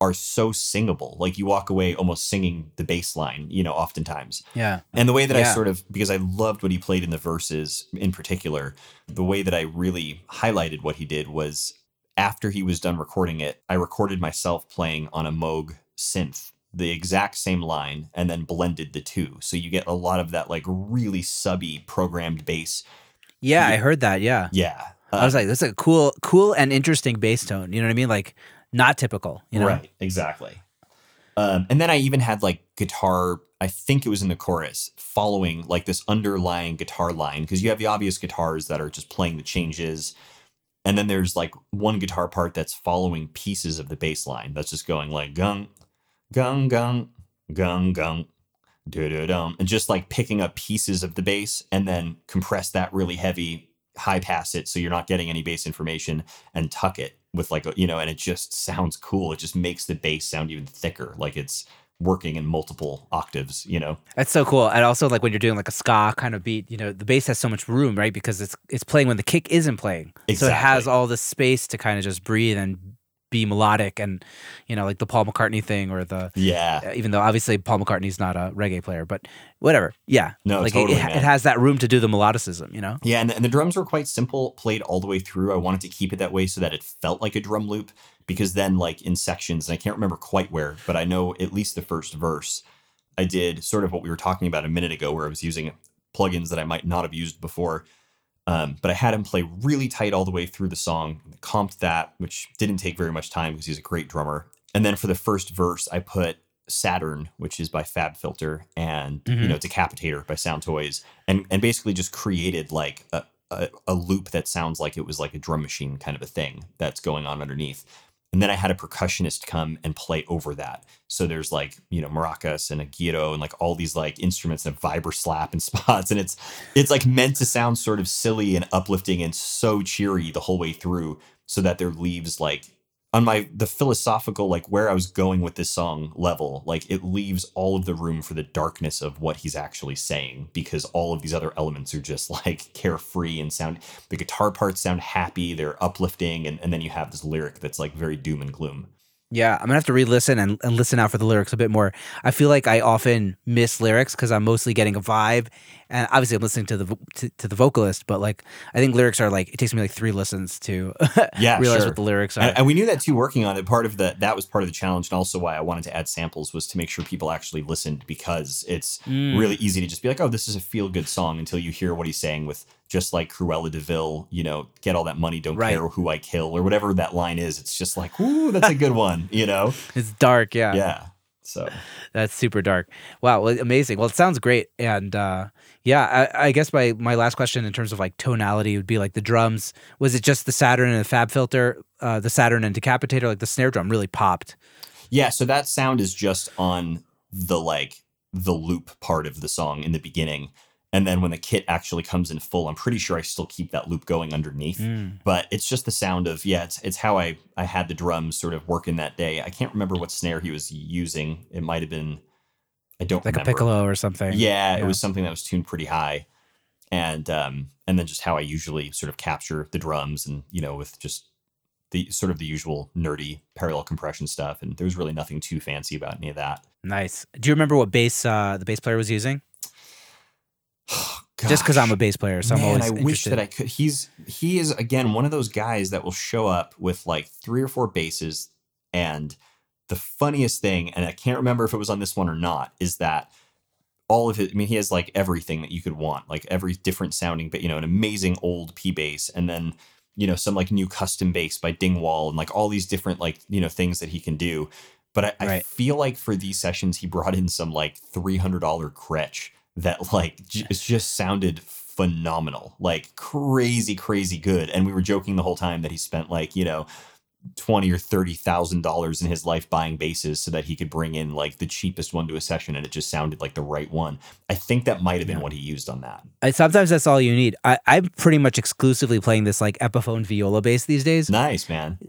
are so singable. Like you walk away almost singing the bass line, you know, oftentimes. Yeah. And the way that I sort of, because I loved what he played in the verses in particular, the way that I really highlighted what he did was after he was done recording it, I recorded myself playing on a Moog synth the exact same line and then blended the two. So you get a lot of that like really subby programmed bass. Yeah, I heard that. Yeah. Yeah. Uh, I was like, that's a cool, cool and interesting bass tone. You know what I mean? Like not typical. You know? Right, exactly. Um, and then I even had like guitar, I think it was in the chorus, following like this underlying guitar line because you have the obvious guitars that are just playing the changes. And then there's like one guitar part that's following pieces of the bass line that's just going like gung, gung, gung, gung, gung, dum, and just like picking up pieces of the bass and then compress that really heavy, high pass it so you're not getting any bass information and tuck it with like a, you know, and it just sounds cool. It just makes the bass sound even thicker, like it's working in multiple octaves, you know. That's so cool. And also like when you're doing like a ska kind of beat, you know, the bass has so much room, right? Because it's it's playing when the kick isn't playing. So it has all the space to kind of just breathe and be melodic and you know, like the Paul McCartney thing or the Yeah. uh, even though obviously Paul McCartney's not a reggae player, but whatever. Yeah. No, like totally, it, it, it has that room to do the melodicism, you know? Yeah, and the, and the drums were quite simple, played all the way through. I wanted to keep it that way so that it felt like a drum loop because then like in sections, and I can't remember quite where, but I know at least the first verse, I did sort of what we were talking about a minute ago where I was using plugins that I might not have used before. Um, but I had him play really tight all the way through the song, comped that, which didn't take very much time because he's a great drummer. And then for the first verse, I put Saturn, which is by Fab Filter, and you Mhm. know Decapitator by Sound Toys, and and basically just created like a, a a loop that sounds like it was like a drum machine kind of a thing that's going on underneath. And then I had a percussionist come and play over that. So there's like, you know, maracas and a güiro and like all these like instruments and vibra slap and spots. And it's it's like meant to sound sort of silly and uplifting and so cheery the whole way through so that there leaves like on my the philosophical like where I was going with this song level, like it leaves all of the room for the darkness of what he's actually saying because all of these other elements are just like carefree and sound the guitar parts sound happy, they're uplifting, and, and then you have this lyric that's like very doom and gloom. Yeah, I'm gonna have to re-listen and, and listen out for the lyrics a bit more. I feel like I often miss lyrics because I'm mostly getting a vibe, and obviously I'm listening to the to, to the vocalist. But like, I think lyrics are like it takes me like three listens to Yeah, realize sure. what the lyrics are. And, and we knew that too working on it. Part of the that was part of the challenge, and also why I wanted to add samples was to make sure people actually listened because it's Mm. really easy to just be like, oh, this is a feel good song until you hear what he's saying with just like Cruella de Vil, you know, get all that money, don't Right. care who I kill, or whatever that line is. It's just like, ooh, that's a good one, you know? It's dark, yeah. Yeah. So That's super dark. Wow, well, amazing. Well, it sounds great, and uh, yeah, I, I guess my my last question in terms of like tonality would be like the drums. Was it just the Saturn and the Fab filter, uh, the Saturn and Decapitator? Like the snare drum really popped. Yeah, so that sound is just on the like the loop part of the song in the beginning. And then when the kit actually comes in full, I'm pretty sure I still keep that loop going underneath. Mm. But it's just the sound of yeah, it's it's how I I had the drums sort of working that day. I can't remember what snare he was using. It might have been I don't Like remember. a piccolo or something. Yeah, it was something that was tuned pretty high. And um and then just how I usually sort of capture the drums and you know with just the sort of the usual nerdy parallel compression stuff and there was really nothing too fancy about any of that. Nice. Do you remember what bass uh, the bass player was using? Just because I'm a bass player, so I'm always I wish that I could. He's he is again one of those guys that will show up with like three or four basses, and the funniest thing, and I can't remember if it was on this one or not, is that all of it. I mean, he has like everything that you could want, like every different sounding, but you know, an amazing old P bass, and then you know some like new custom bass by Dingwall, and like all these different like you know things that he can do. But I, I feel like for these sessions, he brought in some like three hundred dollar Gretsch that like j- it just sounded phenomenal, like crazy, crazy good. And we were joking the whole time that he spent like you know twenty or thirty thousand dollars in his life buying basses so that he could bring in like the cheapest one to a session, and it just sounded like the right one. I think that might have been Yeah. what he used on that. I, sometimes that's all you need. I, I'm pretty much exclusively playing this like Epiphone viola bass these days. Nice man,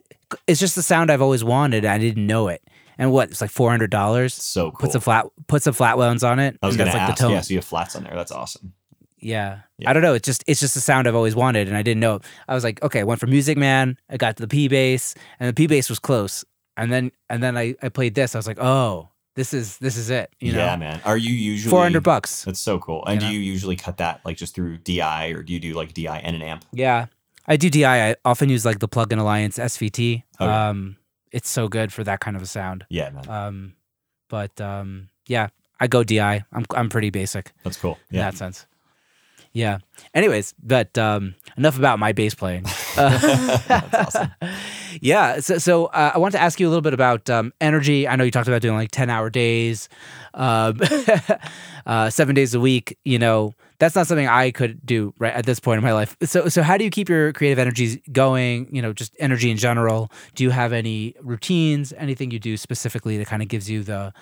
It's just the sound I've always wanted. I didn't know it. And what? It's like four hundred dollars. so cool. Put some flat, put some flat ones on it. I was gonna that's like ask. the tone. Yeah, so you have flats on there. That's awesome. Yeah. Yeah. I don't know. It's just it's just the sound I've always wanted, and I didn't know. I was like, okay, I went for Music Man. I got to the P bass, and the P bass was close. And then and then I I played this. I was like, oh, this is this is it. You yeah, man. Are you usually four hundred bucks. That's so cool. And You do know? you usually cut that like just through DI or do you do like DI and an amp? Yeah, I do DI. I often use like the Plugin Alliance SVT. Okay. Um, it's so good for that kind of a sound. Yeah, man. Um, but um, yeah, I go DI. I'm I'm pretty basic That's cool. in Yeah. that sense. Yeah. Anyways, but um, enough about my bass playing. Uh, Yeah. So, so uh, I want to ask you a little bit about um, energy. I know you talked about doing like ten hour days, um, uh, seven days a week. You know, that's not something I could do right at this point in my life. So, so how do you keep your creative energies going? You know, just energy in general. Do you have any routines? Anything you do specifically that kind of gives you the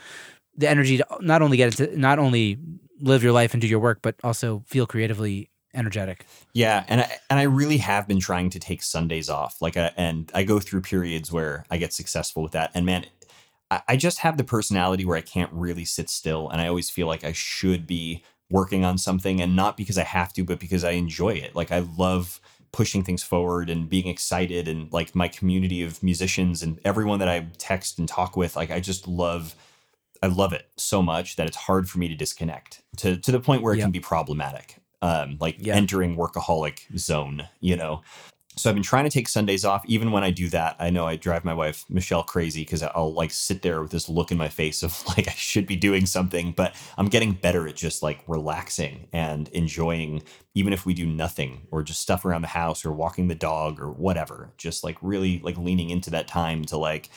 the energy to not only get into not only live your life and do your work, but also feel creatively energetic. Yeah, and I, and I really have been trying to take Sundays off. Like, I, and I go through periods where I get successful with that. And man, I just have the personality where I can't really sit still, and I always feel like I should be working on something, and not because I have to, but because I enjoy it. Like, I love pushing things forward and being excited, and like my community of musicians and everyone that I text and talk with. Like, I just love. I love it so much that it's hard for me to disconnect to to the point where it Yeah. can be problematic. Um, like Yeah. entering workaholic zone, you know. So I've been trying to take Sundays off. Even when I do that, I know I drive my wife Michelle crazy because I'll like sit there with this look in my face of like I should be doing something, but I'm getting better at just like relaxing and enjoying, even if we do nothing or just stuff around the house or walking the dog or whatever. Just like really like leaning into that time to like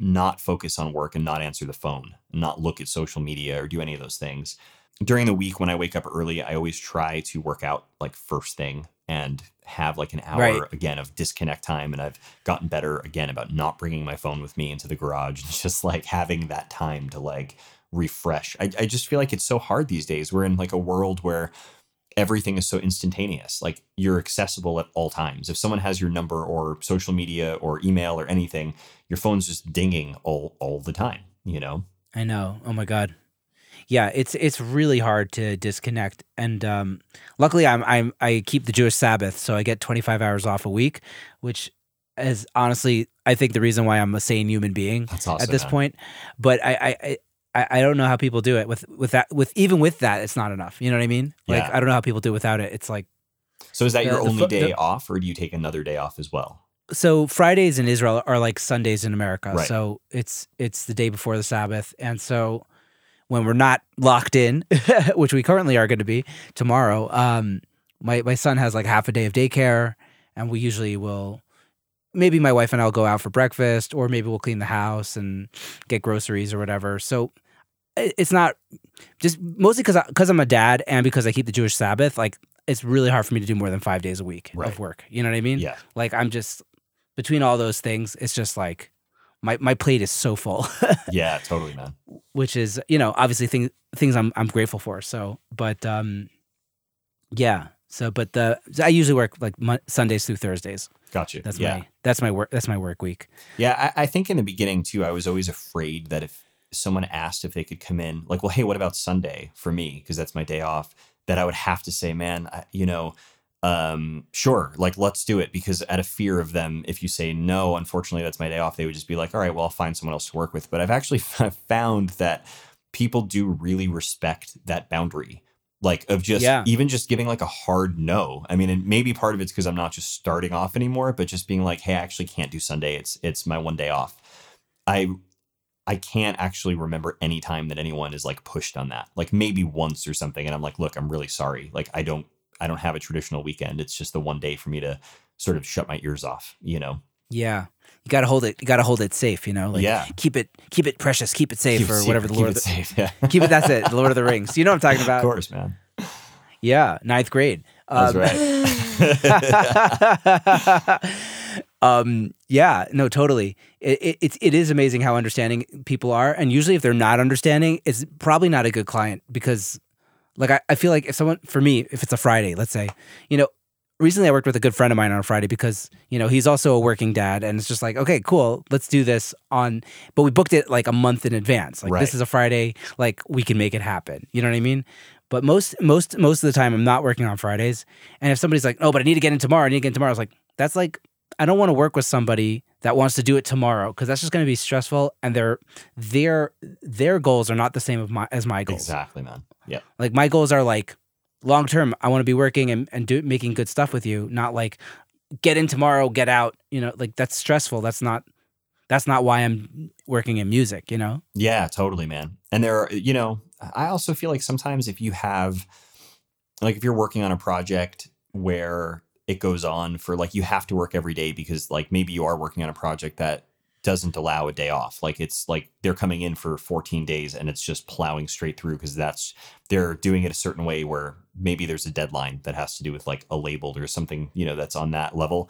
not focus on work and not answer the phone, not look at social media or do any of those things. During the week when I wake up early, I always try to work out like first thing and have like an hour Right. again of disconnect time. And I've gotten better again about not bringing my phone with me into the garage and just like having that time to like refresh. I, I just feel like it's so hard these days. We're in like a world where everything is so instantaneous. Like you're accessible at all times. If someone has your number or social media or email or anything, your phone's just dinging all all the time, you know? I know. Oh my god. Yeah, it's it's really hard to disconnect. And um, luckily, I'm I'm I keep the Jewish Sabbath, so I get 25 hours off a week, which is honestly I think the reason why I'm a sane human being awesome. at this man. point. But I I. I I don't know how people do it with with that with even with that it's not enough. You know what I mean? Like Yeah. I don't know how people do it without it. It's like So is that the- your the only fo- day the- off or do you take another day off as well? so Fridays in Israel are like Sundays in America. Right. So it's it's the day before the Sabbath, and so when we're not locked in, which we currently are going to be tomorrow, um, my my son has like half a day of daycare, and we usually will. Maybe my wife and I'll go out for breakfast, or maybe we'll clean the house and get groceries or whatever. So it's not just mostly because because I'm a dad and because I keep the Jewish Sabbath. Like it's really hard for me to do more than five days a week Right. of work. You know what I mean? Yeah. Like I'm just between all those things, it's just like my my plate is so full, Yeah, totally, man. which is you know obviously things things I'm I'm grateful for. So, but um, yeah. So, but the I usually work like Mon- Sundays through Thursdays. Got you. That's yeah. my that's my work that's my work week. Yeah, I, I think in the beginning too, I was always afraid that if someone asked if they could come in, like, well, hey, what about Sunday for me? Because that's my day off, that I would have to say, man, I, you know, um, sure, like, let's do it. Because out of fear of them, if you say no, unfortunately, that's my day off, they would just be like, all right, well, I'll find someone else to work with. But I've actually found that people do really respect that boundary. Like of just Yeah. even just giving like a hard no. I mean, and maybe part of it's because I'm not just starting off anymore, but just being like, hey, I actually can't do Sunday. It's it's my one day off. I I can't actually remember any time that anyone is like pushed on that. Like maybe once or something, and I'm like, look, I'm really sorry. Like I don't I don't have a traditional weekend. It's just the one day for me to sort of shut my ears off, you know? Yeah, you got to hold it. You got to hold it safe. You know, like Yeah. keep it keep it precious, keep it safe, Keep it or secret, whatever the Lord. Of the, safe. Yeah. keep it. That's it. The Lord of the Rings. You know what I'm talking about? of course, man. Yeah, ninth grade. That's right. um, yeah, no, totally. It, it it's- it is amazing how understanding people are, and usually if they're not understanding, it's probably not a good client because, like, I, I feel like if someone for me, if it's a Friday, let's say, you know. Recently, I worked with a good friend of mine on a Friday because you know he's also a working dad, and it's just like, okay, cool, let's do this on. But we booked it like a month in advance. Like Right. this is a Friday, like we can make it happen. You know what I mean? But most most most of the time, I'm not working on Fridays. And if somebody's like, "Oh, but I need to get in tomorrow," I need to get in tomorrow. I was like, "That's like, I don't want to work with somebody that wants to do it tomorrow because that's just going to be stressful." And their their their goals are not the same of my, as my goals. Exactly, man. Yeah. Like my goals are like long term. I want to be working and and do making good stuff with you, not like get in tomorrow, get out. You know, like that's stressful. That's not that's not why I'm working in music, you know? Yeah, totally, man. And there are, you know, I also feel like sometimes if you have, like, if you're working on a project where it goes on for like you have to work every day because like maybe you are working on a project that doesn't allow a day off. Like it's like they're coming in for 14 days and it's just plowing straight through because that's they're doing it a certain way where maybe there's a deadline that has to do with like a label or something, you know, that's on that level.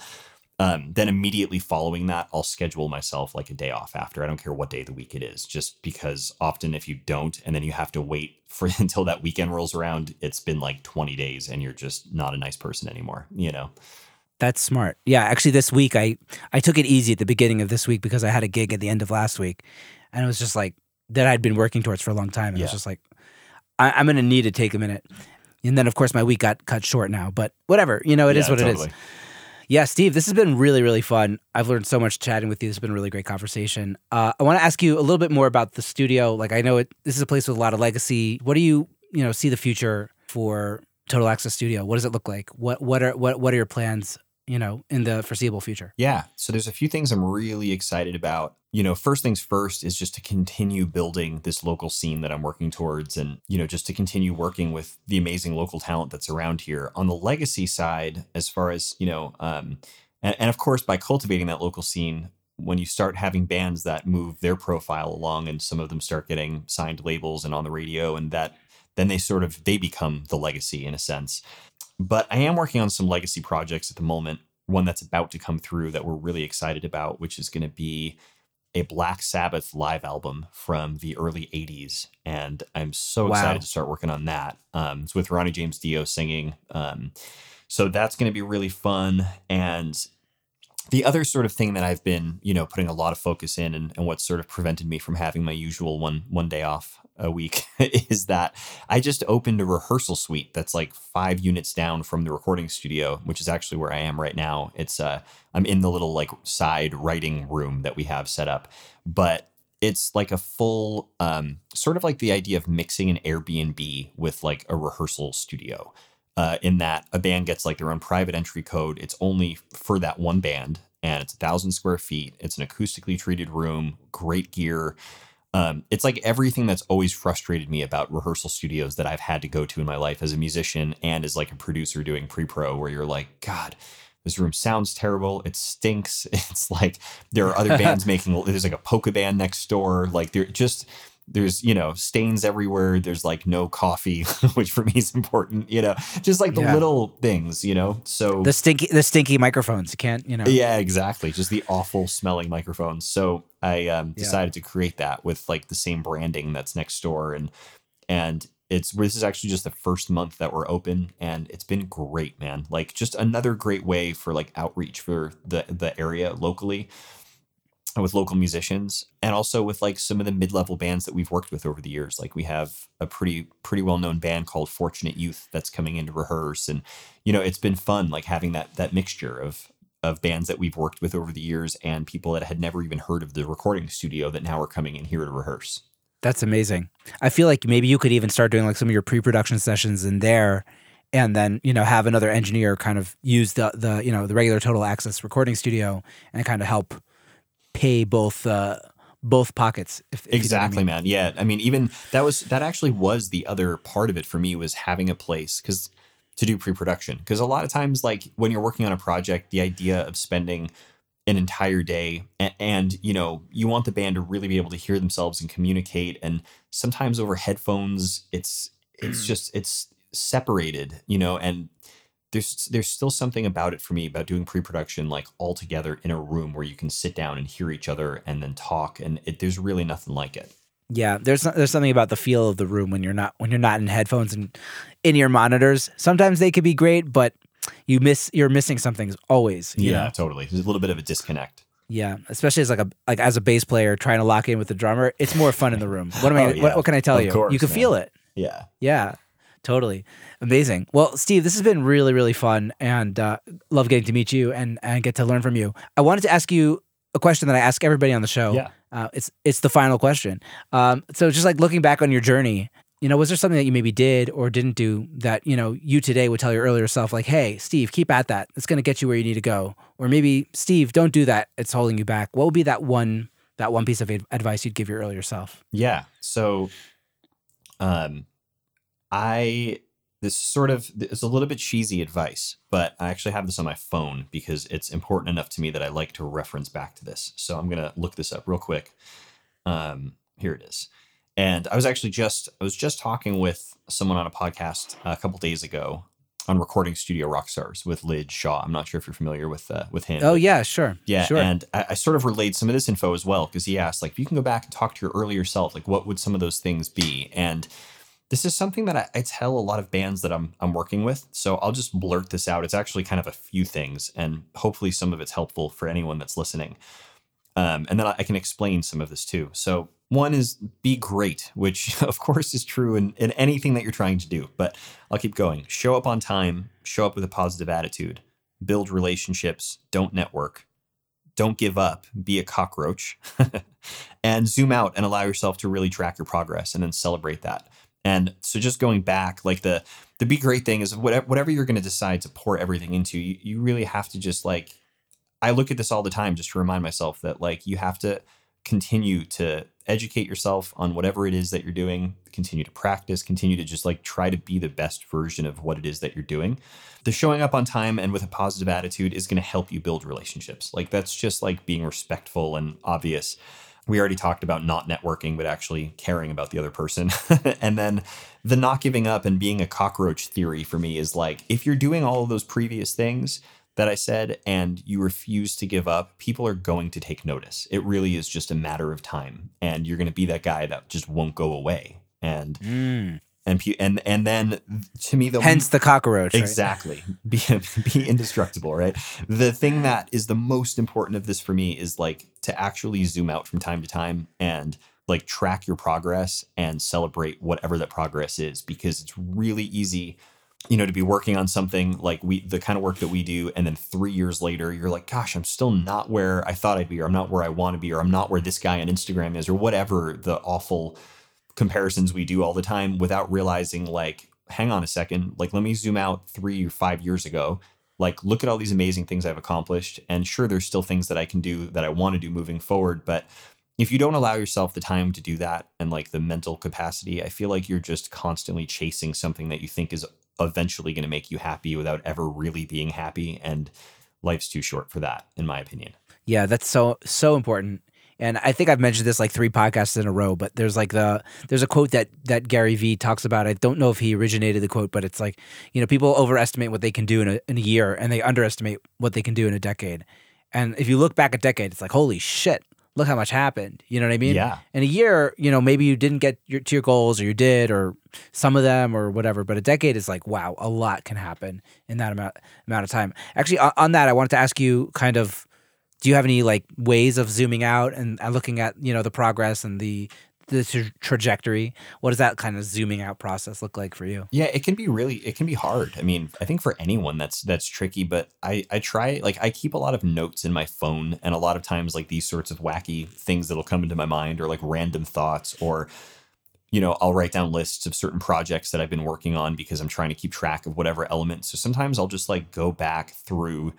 Um, then immediately following that, I'll schedule myself like a day off after. I don't care what day of the week it is, just because often if you don't, and then you have to wait for until that weekend rolls around, it's been like 20 days and you're just not a nice person anymore, you know? That's smart. Yeah, actually, this week I I took it easy at the beginning of this week because I had a gig at the end of last week, and it was just like that I'd been working towards for a long time. And it was just like I, I'm going to need to take a minute, and then of course my week got cut short now. But whatever, you know, it is Yeah, what it totally. is. Yeah, Steve, this has been really, really fun. I've learned so much chatting with you. This has been a really great conversation. Uh, I want to ask you a little bit more about the studio. Like, I know it, this is a place with a lot of legacy. What do you, you know, see the future for Total Access Studio? What does it look like? What, what are, what, what are your plans? You know, in the foreseeable future. Yeah. So there's a few things I'm really excited about. You know, first things first is just to continue building this local scene that I'm working towards and, you know, just to continue working with the amazing local talent that's around here. On the legacy side, as far as, you know, um, and, and of course, by cultivating that local scene, when you start having bands that move their profile along and some of them start getting signed labels and on the radio and that then they sort of they become the legacy in a sense but I am working on some legacy projects at the moment. One that's about to come through that we're really excited about, which is going to be a Black Sabbath live album from the early 80s. And I'm so Wow. excited to start working on that. Um, it's with Ronnie James Dio singing. Um, so that's going to be really fun. And the other sort of thing that I've been, you know, putting a lot of focus in and, and what sort of prevented me from having my usual one one day off a week is that I just opened a rehearsal suite that's like five units down from the recording studio, which is actually where I am right now. It's uh I'm in the little like side writing room that we have set up, but it's like a full um sort of like the idea of mixing an Airbnb with like a rehearsal studio uh, in that a band gets like their own private entry code. It's only for that one band, and it's a thousand square feet. It's an acoustically treated room, great gear. Um, it's like everything that's always frustrated me about rehearsal studios that I've had to go to in my life as a musician and as like a producer doing pre-pro, where you're like, God, this room sounds terrible. It stinks. It's like there are other bands making. There's like a polka band next door. Like they're just there's you know stains everywhere there's like no coffee which for me is important you know just like the Yeah. little things you know so The stinky, the stinky microphones. You can't, you know. yeah exactly just the awful smelling microphones so i um, Yeah. decided to create that with like the same branding that's next door and and it's this is actually just the first month that we're open and it's been great man like just another great way for like outreach for the the area locally Uh, with local musicians and also with like some of the mid-level bands that we've worked with over the years. Like we have a pretty pretty well-known band called fortunate youth that's coming in to rehearse. And you know it's been fun like having that that mixture of of bands that we've worked with over the years and people that had never even heard of the recording studio that now are coming in here to rehearse. That's amazing. I feel like maybe you could even start doing like some of your pre-production sessions in there and then, you know, have another engineer kind of use the the, you know, the regular total access recording studio and kind of help pay both uh both pockets if, if you know I exactly mean. man yeah i mean even that was that actually was the other part of it for me was having a place because to do pre-production because a lot of times like when you're working on a project the idea of spending an entire day and, and you know you want the band to really be able to hear themselves and communicate and sometimes over headphones it's it's just it's separated you know and there's there's still something about it for me about doing pre-production like all together in a room where you can sit down and hear each other and then talk and it, there's really nothing like it Yeah, there's there's something about the feel of the room when you're not when you're not in headphones and in your monitors. Sometimes they could be great, but you miss you're missing something always. yeah know? totally there's a little bit of a disconnect Yeah, especially as like a like as a bass player trying to lock in with the drummer, it's more fun in the room. What am I? Oh, yeah. what, what can I tell Of you? course, you can man. feel it. yeah Yeah, totally amazing. Well, Steve, this has been really really fun, and uh, love getting to meet you and and get to learn from you. I wanted to ask you a question that I ask everybody on the show. Yeah. uh, it's it's the final question. Um, so just like looking back on your journey, You know, was there something that you maybe did or didn't do that, you know, you today would tell your earlier self, like, hey, Steve, keep at that. It's going to get you where you need to go. Or maybe, Steve, don't do that. It's holding you back. What would be that one that one piece of advice you'd give your earlier self? Yeah. So, um, I this sort of it's a little bit cheesy advice, but I actually have this on my phone because it's important enough to me that I like to reference back to this. So I'm gonna look this up real quick. Um, here it is. And I was actually just I was just talking with someone on a podcast a couple days ago on Recording Studio Rockstars with Lij Shaw. I'm not sure if you're familiar with uh, with him. Oh yeah, sure. yeah, sure. and I, I sort of relayed some of this info as well because he asked, like, if you can go back and talk to your earlier self, like, what would some of those things be? And this is something that I, I tell a lot of bands that I'm I'm working with. So I'll just blurt this out. It's actually kind of a few things, and hopefully some of it's helpful for anyone that's listening. Um, and then I can explain some of this too. So one is be great, which of course is true in, in anything that you're trying to do. But I'll keep going. Show up on time, show up with a positive attitude, build relationships, don't network, don't give up, be a cockroach, and zoom out and allow yourself to really track your progress and then celebrate that. And so just going back, like the the be great thing is whatever whatever you're going to decide to pour everything into, you, you really have to just like I look at this all the time just to remind myself that like you have to continue to educate yourself on whatever it is that you're doing, continue to practice, continue to just like try to be the best version of what it is that you're doing. The showing up on time and with a positive attitude is going to help you build relationships. Like that's just like being respectful and obvious. We already talked about not networking, but actually caring about the other person. and then the not giving up and being a cockroach theory for me is like if you're doing all of those previous things, that I said and you refuse to give up, people are going to take notice. It really is just a matter of time, and you're going to be that guy that just won't go away. And Mm. And pe- and and then to me, the Hence the cockroach. right? exactly be be indestructible, right? The thing that is the most important of this for me is like to actually zoom out from time to time and like track your progress and celebrate whatever that progress is because it's really easy you know to be working on something like we the kind of work that we do and then 3 years later you're like gosh I'm still not where I thought I'd be or I'm not where I want to be or I'm not where this guy on Instagram is or whatever the awful comparisons we do all the time without realizing like hang on a second like let me zoom out 3 or 5 years ago like look at all these amazing things I've accomplished and sure there's still things that I can do that I want to do moving forward but if you don't allow yourself the time to do that and like the mental capacity I feel like you're just constantly chasing something that you think is eventually going to make you happy without ever really being happy and life's too short for that in my opinion Yeah, that's so so important. And I think I've mentioned this like three podcasts in a row, but there's like the there's a quote that that Gary Vee talks about. I don't know if he originated the quote, but it's like, you know, people overestimate what they can do in a in a year and they underestimate what they can do in a decade. And if you look back a decade, it's like, holy shit, look how much happened. You know what I mean? yeah In a year, you know, maybe you didn't get your, to your goals or you did or some of them or whatever, but a decade is like, wow, a lot can happen in that amount amount of time. Actually, on, on that, I wanted to ask you kind of do you have any like ways of zooming out and, looking at, you know, the progress and the the tra- trajectory? What does that kind of zooming out process look like for you? Yeah, it can be really it can be hard. I mean, I think for anyone that's that's tricky, but I I try like I keep a lot of notes in my phone and a lot of times like these sorts of wacky things that'll come into my mind or like random thoughts or you know, I'll write down lists of certain projects that I've been working on because I'm trying to keep track of whatever element. So sometimes I'll just like go back through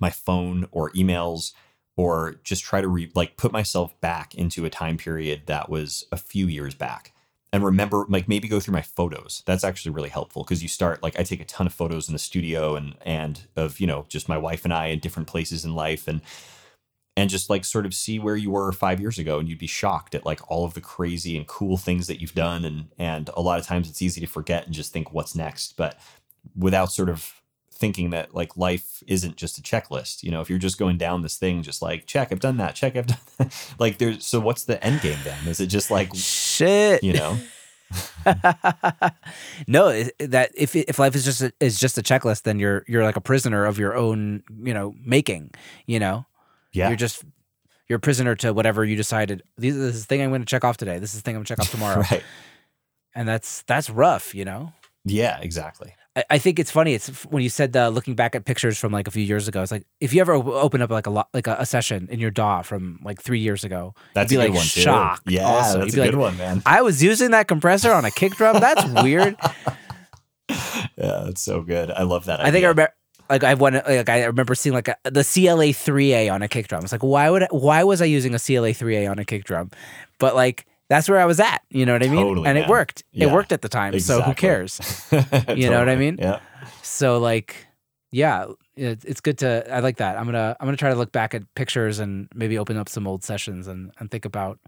my phone or emails or just try to re- like put myself back into a time period that was a few years back. And remember like maybe go through my photos. That's actually really helpful because you start like i take a ton of photos in the studio and and of you know just my wife and i in different places in life and and just like sort of see where you were five years ago and you'd be shocked at like all of the crazy and cool things that you've done and and a lot of times it's easy to forget and just think what's next. But without sort of thinking that like life isn't just a checklist you know if you're just going down this thing just like check i've done that check i've done that like there's so what's the end game then is it just like Shit. you know no, that if if life is just a, is just a checklist, then you're you're like a prisoner of your own, you know, making. You know, yeah you're just you're a prisoner to whatever you decided. This is the thing I'm going to check off today. This is the thing I'm going to check off tomorrow, right and that's that's rough. You know. yeah exactly I, I think it's funny. It's when you said uh, looking back at pictures from like a few years ago. It's like if you ever op- open up like a like a, a session in your DAW from like three years ago, That's you'd a be good like one too. shocked. Yeah, also. that's You'd a be good like, one, man. I was using that compressor on a kick drum. That's weird. Yeah, that's so good. I love that. I think I remember. Like I one like I remember seeing like a, the CLA 3A on a kick drum. It's like why would I, why was I using a CLA 3A on a kick drum? But like that's where I was at. You know what I mean? Totally, and it worked. It worked at the time. Exactly. So who cares? You know what I mean? Yeah. So like, yeah, it, it's good to. I like that. I'm gonna I'm gonna try to look back at pictures and maybe open up some old sessions and and think about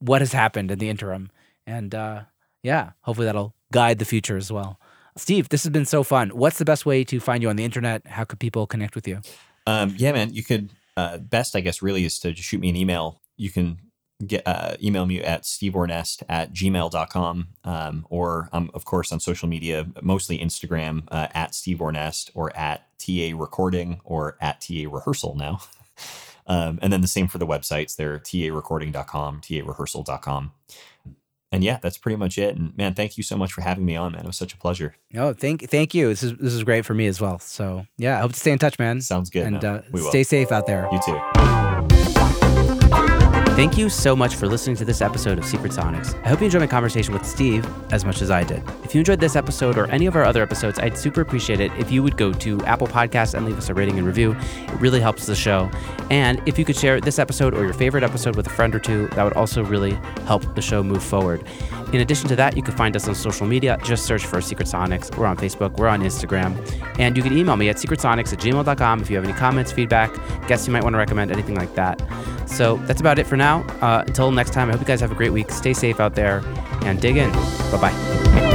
what has happened in the interim. And uh, yeah, hopefully that'll guide the future as well. Steve, this has been so fun. What's the best way to find you on the internet? How could people connect with you? Um, yeah, man. You could uh, best, I guess, really is to just shoot me an email. You can get uh, email me at steveornest at gmail.com um, or I'm of course on social media, mostly Instagram uh, at Steve Ornest or at TA Recording or at TA Rehearsal now. um, and then the same for the websites. They're tarecording.com, tarehearsal.com. And yeah, that's pretty much it. And man, thank you so much for having me on, man. It was such a pleasure. Oh, thank thank you. This is this is great for me as well. So yeah, I hope to stay in touch, man. Sounds good. and uh, stay safe out there. You too. Thank you so much for listening to this episode of Secret Sonics. I hope you enjoyed my conversation with Steve as much as I did. If you enjoyed this episode or any of our other episodes, I'd super appreciate it if you would go to Apple Podcasts and leave us a rating and review. It really helps the show. And if you could share this episode or your favorite episode with a friend or two, that would also really help the show move forward. In addition to that, you can find us on social media. Just search for Secret Sonics. We're on Facebook, we're on Instagram. And you can email me at secretsonics at gmail.com if you have any comments, feedback, guests you might want to recommend, anything like that. So that's about it for now. Uh, until next time, I hope you guys have a great week. Stay safe out there and dig in. Bye bye.